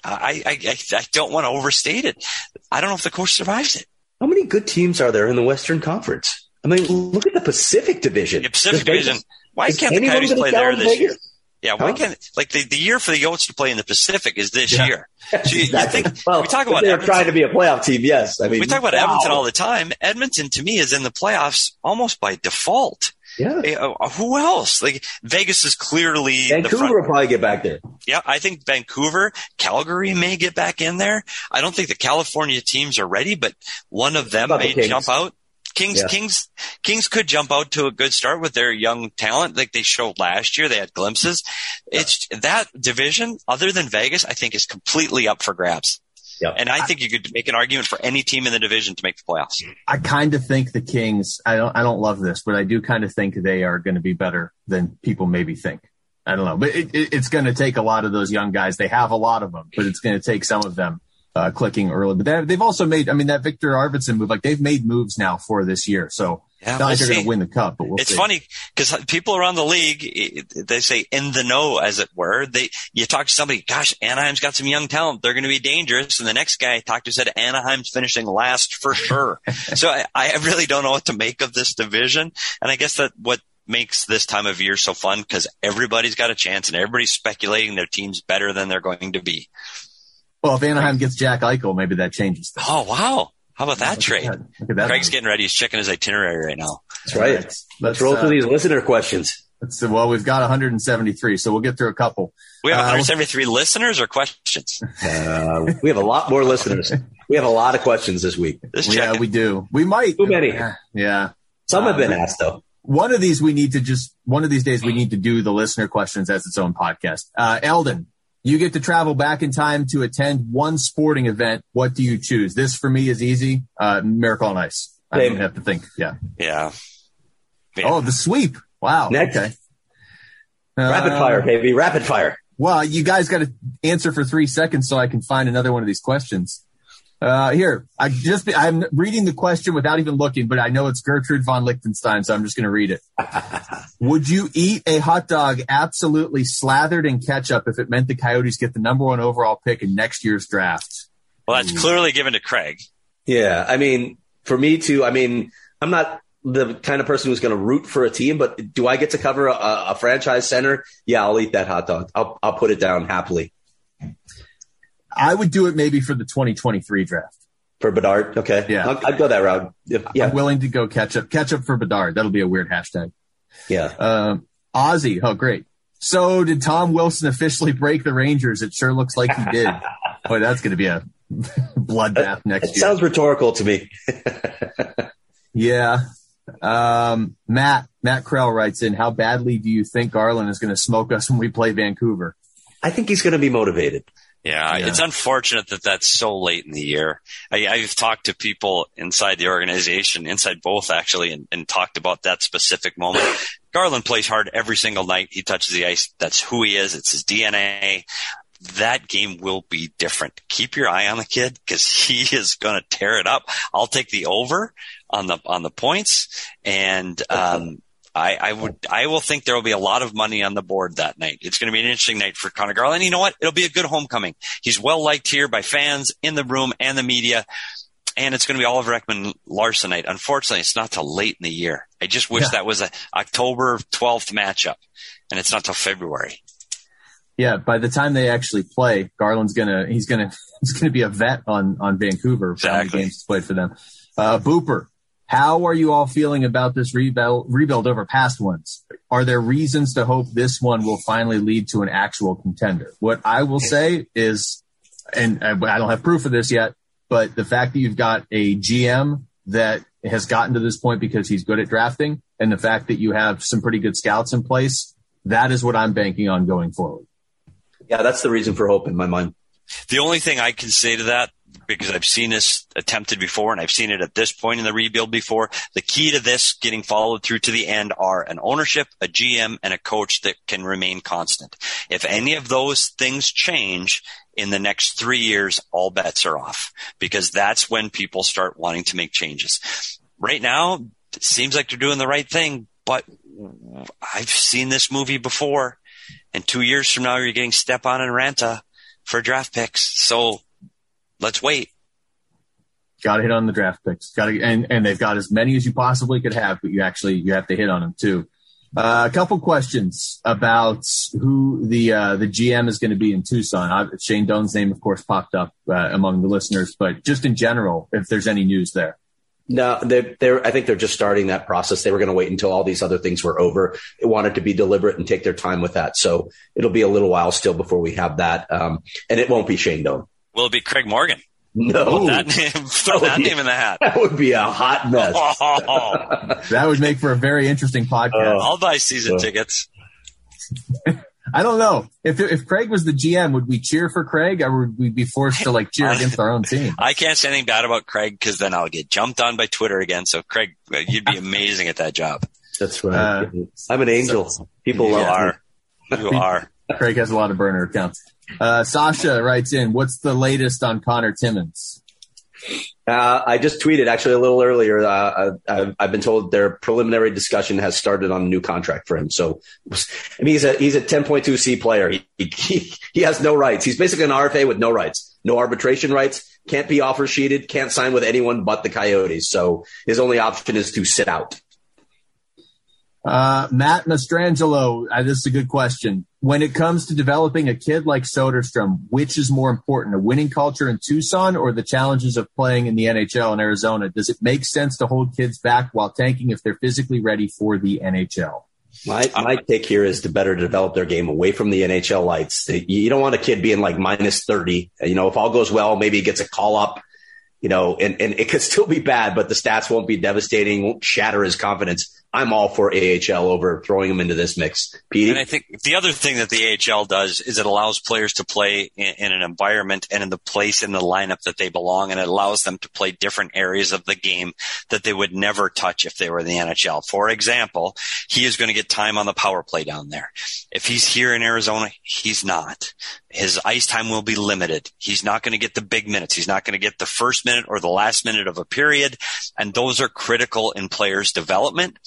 I, I, I, don't want to overstate it. I don't know if the coach survives it. How many good teams are there in the Western Conference? I mean, look at the Pacific Division. The Pacific Does Vegas- Division. Why can't the Coyotes play there this Vegas? year? Yeah, why Huh? can't like the, the year for the Yotes to play in the Pacific is this Yeah. year? So you, you think well, we talk about they're Edmonton, trying to be a playoff team. Yes, I mean we talk about wow. Edmonton all the time. Edmonton to me is in the playoffs almost by default. Yeah, Eh, uh, who else? Like Vegas is clearly the Vancouver will probably get back there. Yeah, I think Vancouver, Calgary may get back in there. I don't think the California teams are ready, but one of them About the may jump out. Kings, Yeah. Kings, Kings could jump out to a good start with their young talent, like they showed last year. They had glimpses. It's that division, other than Vegas, I think is completely up for grabs. Yep. And I think you could make an argument for any team in the division to make the playoffs. I kind of think the Kings. I don't. I don't love this, but I do kind of think they are going to be better than people maybe think. I don't know, but it, it, it's going to take a lot of those young guys. They have a lot of them, but it's going to take some of them uh, clicking early. But they, they've also made. I mean, that Viktor Arvidsson move, like they've made moves now for this year. So Yeah, not we'll like they're going to win the cup, but we'll it's see. funny because people around the league, they say in the know, as it were. They, you talk to somebody, gosh, Anaheim's got some young talent. They're going to be dangerous. And the next guy I talked to said Anaheim's finishing last for sure. so I, I really don't know what to make of this division. And I guess that what makes this time of year so fun because everybody's got a chance and everybody's speculating their team's better than they're going to be. Well, if Anaheim gets Jack Eichel, maybe that changes. things. Oh, wow. How about that Look at trade? that. Look at. Craig's getting ready. He's checking his itinerary right now. That's right. Let's, Let's roll uh, through these listener questions. Let's, well, we've got 173, so we'll get through a couple. We have Uh, 173 listeners or questions. Uh, we have a lot more listeners. We have a lot of questions this week. Just yeah, checking. we do. We might. Too many. Yeah. yeah. Some have been asked though. One of these we need to just, one of these days we need to do the listener questions as its own podcast. Uh, Eldon, you get to travel back in time to attend one sporting event. What do you choose? This for me is easy. Uh, Miracle on Ice. I Same. don't have to think. Yeah. yeah. Yeah. Oh, the sweep. Wow. Next. Okay. Rapid Uh, fire, baby. Rapid fire. Well, you guys got to answer for three seconds so I can find another one of these questions. Uh, here, I just, I'm reading the question without even looking, but I know it's Gertrude von Lichtenstein, so I'm just going to read it. Would you eat a hot dog absolutely slathered in ketchup if it meant the Coyotes get the number one overall pick in next year's draft? Well, that's clearly given to Craig. Yeah, I mean, for me too. I mean, I'm not the kind of person who's going to root for a team, but do I get to cover a, a franchise center? Yeah, I'll eat that hot dog. I'll I'll put it down happily I would do it maybe for the 2023 draft. for Bedard. Okay, Yeah. I'll, I'd go that route. If, I'm willing to go catch up. Catch up for Bedard. That'll be a weird hashtag. yeah. Um, Ozzy. Oh, great. So did Tom Wilson officially break the Rangers? It sure looks like he did. Boy, that's going to be a bloodbath next It year. sounds rhetorical to me. yeah. Um, Matt, Matt Krell writes in, how badly do you think Garland is going to smoke us when we play Vancouver? I think he's going to be motivated. Yeah, Yeah. it's unfortunate that that's so late in the year. I, I've talked to people inside the organization, inside both actually, and, and talked about that specific moment. Garland plays hard every single night he touches the ice. That's who he is. It's his DNA. That game will be different. Keep your eye on the kid because he is going to tear it up. I'll take the over on the on the points, and um, I, I would, I will think there will be a lot of money on the board that night. It's going to be an interesting night for Conor Garland. You know what? It'll be a good homecoming. He's well liked here by fans in the room and the media. And it's going to be Oliver Ekman Larson night. Unfortunately, it's not till late in the year. I just wish Yeah. that was a October 12th matchup and it's not till February. Yeah. By the time they actually play, Garland's going to, he's going to, he's going to be a vet on, on Vancouver for how many Exactly. games played for them. Uh, Booper, how are you all feeling about this rebuild, rebuild over past ones? Are there reasons to hope this one will finally lead to an actual contender? What I will say is, and I I don't have proof of this yet, but the fact that you've got a GM that has gotten to this point because he's good at drafting and the fact that you have some pretty good scouts in place, that is what I'm banking on going forward. Yeah, that's the reason for hope in my mind. The only thing I can say to that, because I've seen this attempted before and I've seen it at this point in the rebuild before, the key to this getting followed through to the end are an ownership, a GM, and a coach that can remain constant. If any of those things change in the next three years, all bets are off because that's when people start wanting to make changes. Right now, it seems like they're doing the right thing, but I've seen this movie before. And two years from now, you're getting Stepan and Raanta for draft picks. So let's wait. Got to hit on the draft picks. Got to, and, and they've got as many as you possibly could have, but you actually, you have to hit on them too. Uh, a couple questions about who the, uh, the GM is going to be in Tucson. I, Shane Doan's name, of course, popped up, uh, among the listeners, but just in general, if there's any news there. No, they're, they're, I think they're just starting that process. They were going to wait until all these other things were over. They wanted to be deliberate and take their time with that. So it'll be a little while still before we have that. Um, and it won't be Shane Doan. Will it be Craig Morgan? No, That name, throw that name in the hat. that would be a hot mess. Oh, That would make for a very interesting podcast. I'll buy season Uh, tickets. I don't know if if Craig was the GM, would we cheer for Craig, or would we be forced to like cheer against our own team? I can't say anything bad about Craig because then I'll get jumped on by Twitter again. So Craig, you'd be amazing at that job. That's right. Uh, I'm an angel. People You love me. are. You are. Craig has a lot of burner accounts. Uh, Sasha writes in, "What's the latest on Conor Timmins?" Uh, I just tweeted actually a little earlier. Uh, I've, I've been told their preliminary discussion has started on a new contract for him. So, I mean, he's a he's a 10.2 C player. He, he he has no rights. He's basically an RFA with no rights, no arbitration rights. Can't be offer sheeted. Can't sign with anyone but the Coyotes. So his only option is to sit out. Uh, Matt Mastrangelo, uh, this is a good question. When it comes to developing a kid like Soderstrom, which is more important, a winning culture in Tucson or the challenges of playing in the NHL in Arizona? Does it make sense to hold kids back while tanking if they're physically ready for the NHL? My my take here is to better develop their game away from the NHL lights. You don't want a kid being like minus thirty. You know, if all goes well, maybe he gets a call up. You know, and and it could still be bad, but the stats won't be devastating, won't shatter his confidence. I'm all for AHL over throwing him into this mix. Petey? And I think the other thing that the AHL does is it allows players to play in, in, an environment and in the place in the lineup that they belong, and it allows them to play different areas of the game that they would never touch if they were in the NHL. For example, he is going to get time on the power play down there. If he's here in Arizona, he's not. His ice time will be limited. He's not going to get the big minutes. He's not going to get the first minute or the last minute of a period. And those are critical in players' development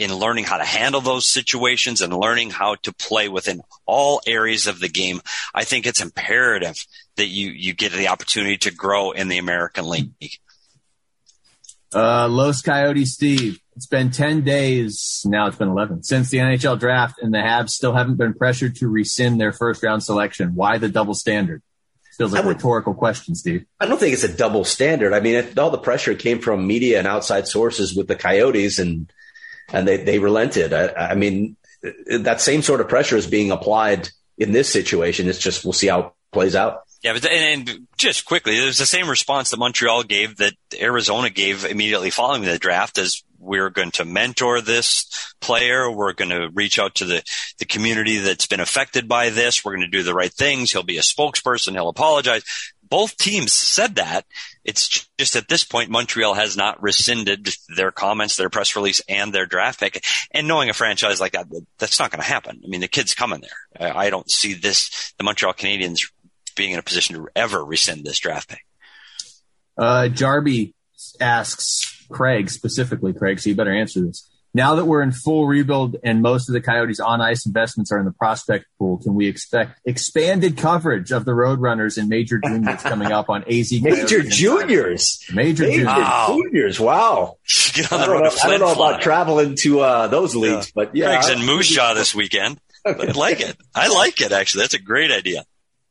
in learning how to handle those situations and learning how to play within all areas of the game. I think it's imperative that you, you get the opportunity to grow in the American League. Uh, Los Coyotes Steve, it's been 10 days, now it's been 11, since the NHL draft, and the Habs still haven't been pressured to rescind their first round selection. Why the double standard? Feels like a rhetorical question, Steve. I don't think it's a double standard. I mean, it, all the pressure came from media and outside sources with the Coyotes, and and they, they relented. I, I mean, that same sort of pressure is being applied in this situation. It's just we'll see how it plays out. Yeah, but and, and just quickly, it was the same response that Montreal gave that Arizona gave immediately following the draft as we're going to mentor this player. We're going to reach out to the, the community that's been affected by this. We're going to do the right things. He'll be a spokesperson. He'll apologize. Both teams said that. It's just at this point, Montreal has not rescinded their comments, their press release, and their draft pick. And knowing a franchise like that, that's not going to happen. I mean, the kid's coming there. I don't see this, the Montreal Canadiens being in a position to ever rescind this draft pick. Uh, Jarby asks Craig specifically, Craig, so you better answer this. Now that we're in full rebuild and most of the Coyotes on ice investments are in the prospect pool, can we expect expanded coverage of the Roadrunners and Major Juniors coming up on AZ? Major Juniors, Major, Major Juniors, wow. Juniors. Wow! Get on the I don't know, I don't know about traveling to uh, those leagues, yeah. but yeah, Craig's in Moose Jaw this weekend. I like it. I like it. Actually, that's a great idea.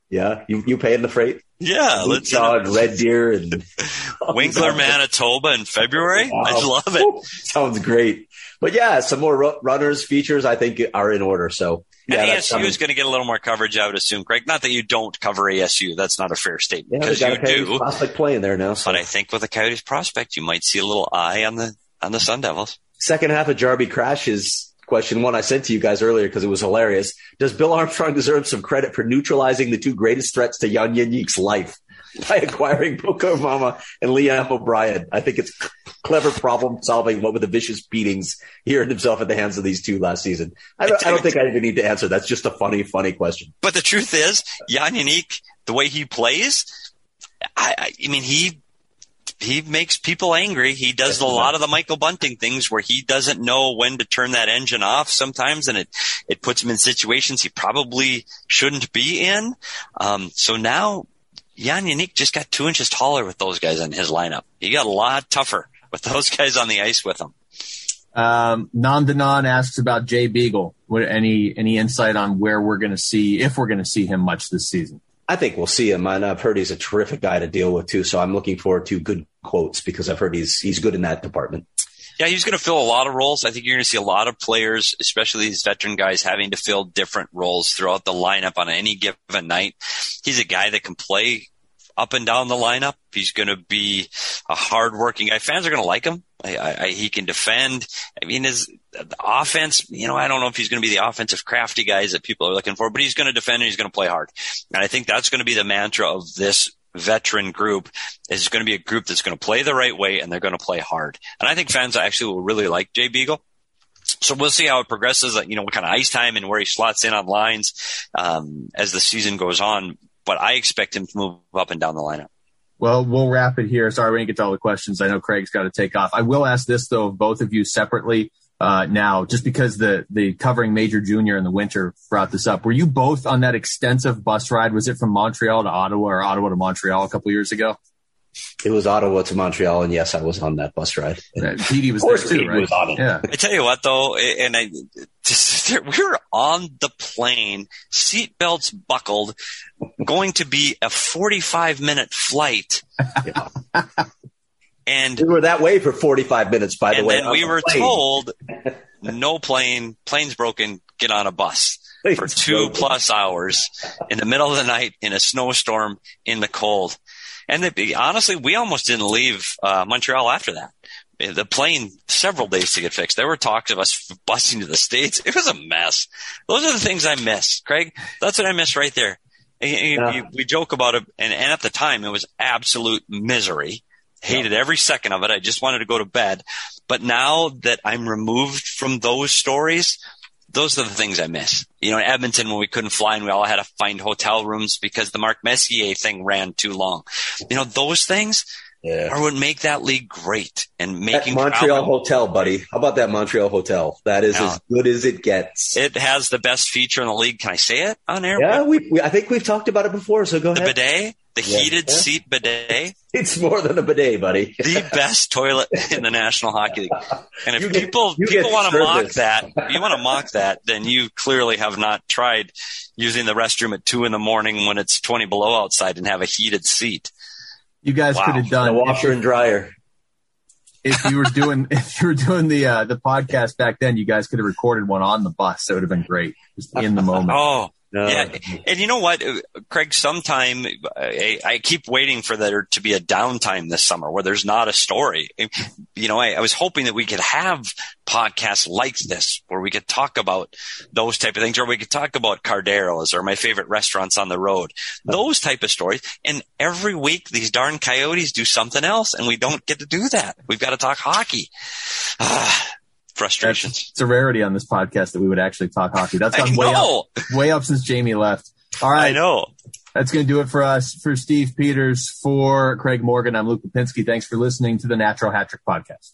Yeah, you you paying the freight? Yeah, let's Jaw and Red Deer and Winkler, Manitoba in February. Wow. I love it. Sounds great. But yeah, some more runners features I think are in order. So yeah, and ASU is going to get a little more coverage, I would assume, Craig. Not that you don't cover ASU. That's not a fair statement because yeah, you do. Prospect playing there now. So. But I think with the Coyotes prospect, you might see a little eye on the on the Sun Devils. Second half of Jarby crashes question one I sent to you guys earlier because it was hilarious. Does Bill Armstrong deserve some credit for neutralizing the two greatest threats to Jan Jeník's life by acquiring Boko Imama and Liam O'Brien? I think it's clever problem solving. What with the vicious beatings he earned himself at the hands of these two last season? I don't, I don't think I even need to answer. That's just a funny, funny question. But the truth is, Jan Jeník, the way he plays, I, I mean, he he makes people angry. He does a lot of the Michael Bunting things where he doesn't know when to turn that engine off sometimes, and it it puts him in situations he probably shouldn't be in. Um, so now Jan Jeník just got two inches taller with those guys in his lineup. He got a lot tougher with those guys on the ice with him. Um, Nandanon asks about Jay Beagle. What, any any insight on where we're going to see if we're going to see him much this season? I think we'll see him, and I've heard he's a terrific guy to deal with too. So I'm looking forward to good quotes because I've heard he's he's good in that department. Yeah, he's going to fill a lot of roles. I think you're going to see a lot of players, especially these veteran guys, having to fill different roles throughout the lineup on any given night. He's a guy that can play up and down the lineup. He's going to be a hardworking guy. Fans are going to like him. I, I, he can defend. I mean, his offense, you know, I don't know if he's going to be the offensive crafty guys that people are looking for, but he's going to defend and he's going to play hard. And I think that's going to be the mantra of this veteran group is going to be a group that's going to play the right way and they're going to play hard. And I think fans actually will really like Jay Beagle. So we'll see how it progresses, you know, what kind of ice time and where he slots in on lines um, as the season goes on. But I expect him to move up and down the lineup. Well, we'll wrap it here. Sorry, we didn't get to all the questions. I know Craig's got to take off. I will ask this though of both of you separately uh, now, just because the the covering Major Junior in the winter brought this up. Were you both on that extensive bus ride? Was it from Montreal to Ottawa or Ottawa to Montreal a couple years ago? It was Ottawa to Montreal, and yes, I was on that bus ride. Yeah, Petey was there too, right? Was on it. Yeah. I tell you what, though, and I, just, we were on the plane, seatbelts buckled, going to be a forty-five minute flight. And we were that way for 45 minutes, by the way. And we were plane. told no plane, plane's broken, get on a bus for two broken. plus hours in the middle of the night in a snowstorm in the cold. And they, honestly, we almost didn't leave uh, Montreal after that. The plane several days to get fixed. There were talks of us busing to the states. It was a mess. Those are the things I miss, Craig. That's what I miss right there. Yeah. We joke about it, and, and at the time, it was absolute misery. Hated every second of it. I just wanted to go to bed. But now that I'm removed from those stories, those are the things I miss. You know, in Edmonton when we couldn't fly and we all had to find hotel rooms because the Mark Messier thing ran too long. You know, those things Yeah. are what make that league great and That making Montreal travel- hotel, buddy. How about that Montreal hotel? That is Yeah. as good as it gets. It has the best feature in the league. Can I say it on air? yeah, we, we. I think we've talked about it before. So go The ahead. bidet, the Yeah. heated seat bidet, It's more than a bidet, buddy. the best toilet in the National Hockey League. And if get- people people want to mock that, you want to mock that, then you clearly have not tried using the restroom at two in the morning when it's twenty below outside and have a heated seat. You guys Wow. could have done A washer and dryer. if you were doing if you were doing the uh, the podcast back then. You guys could have recorded one on the bus. That would have been great, just in the moment. Oh, No. Yeah, and you know what, Craig? Sometime I, I keep waiting for there to be a downtime this summer where there's not a story. You know, I, I was hoping that we could have podcasts like this where we could talk about those type of things, or we could talk about Carderos or my favorite restaurants on the road, those type of stories. And every week, these darn Coyotes do something else, and we don't get to do that. We've got to talk hockey. Ah, Frustrations. That's, it's a rarity on this podcast that we would actually talk hockey. That's gone way up, way up since Jamie left. All right. I know. That's going to do it for us. For Steve Peters, for Craig Morgan, I'm Luke Lipinski. Thanks for listening to the Natural Hat Trick Podcast.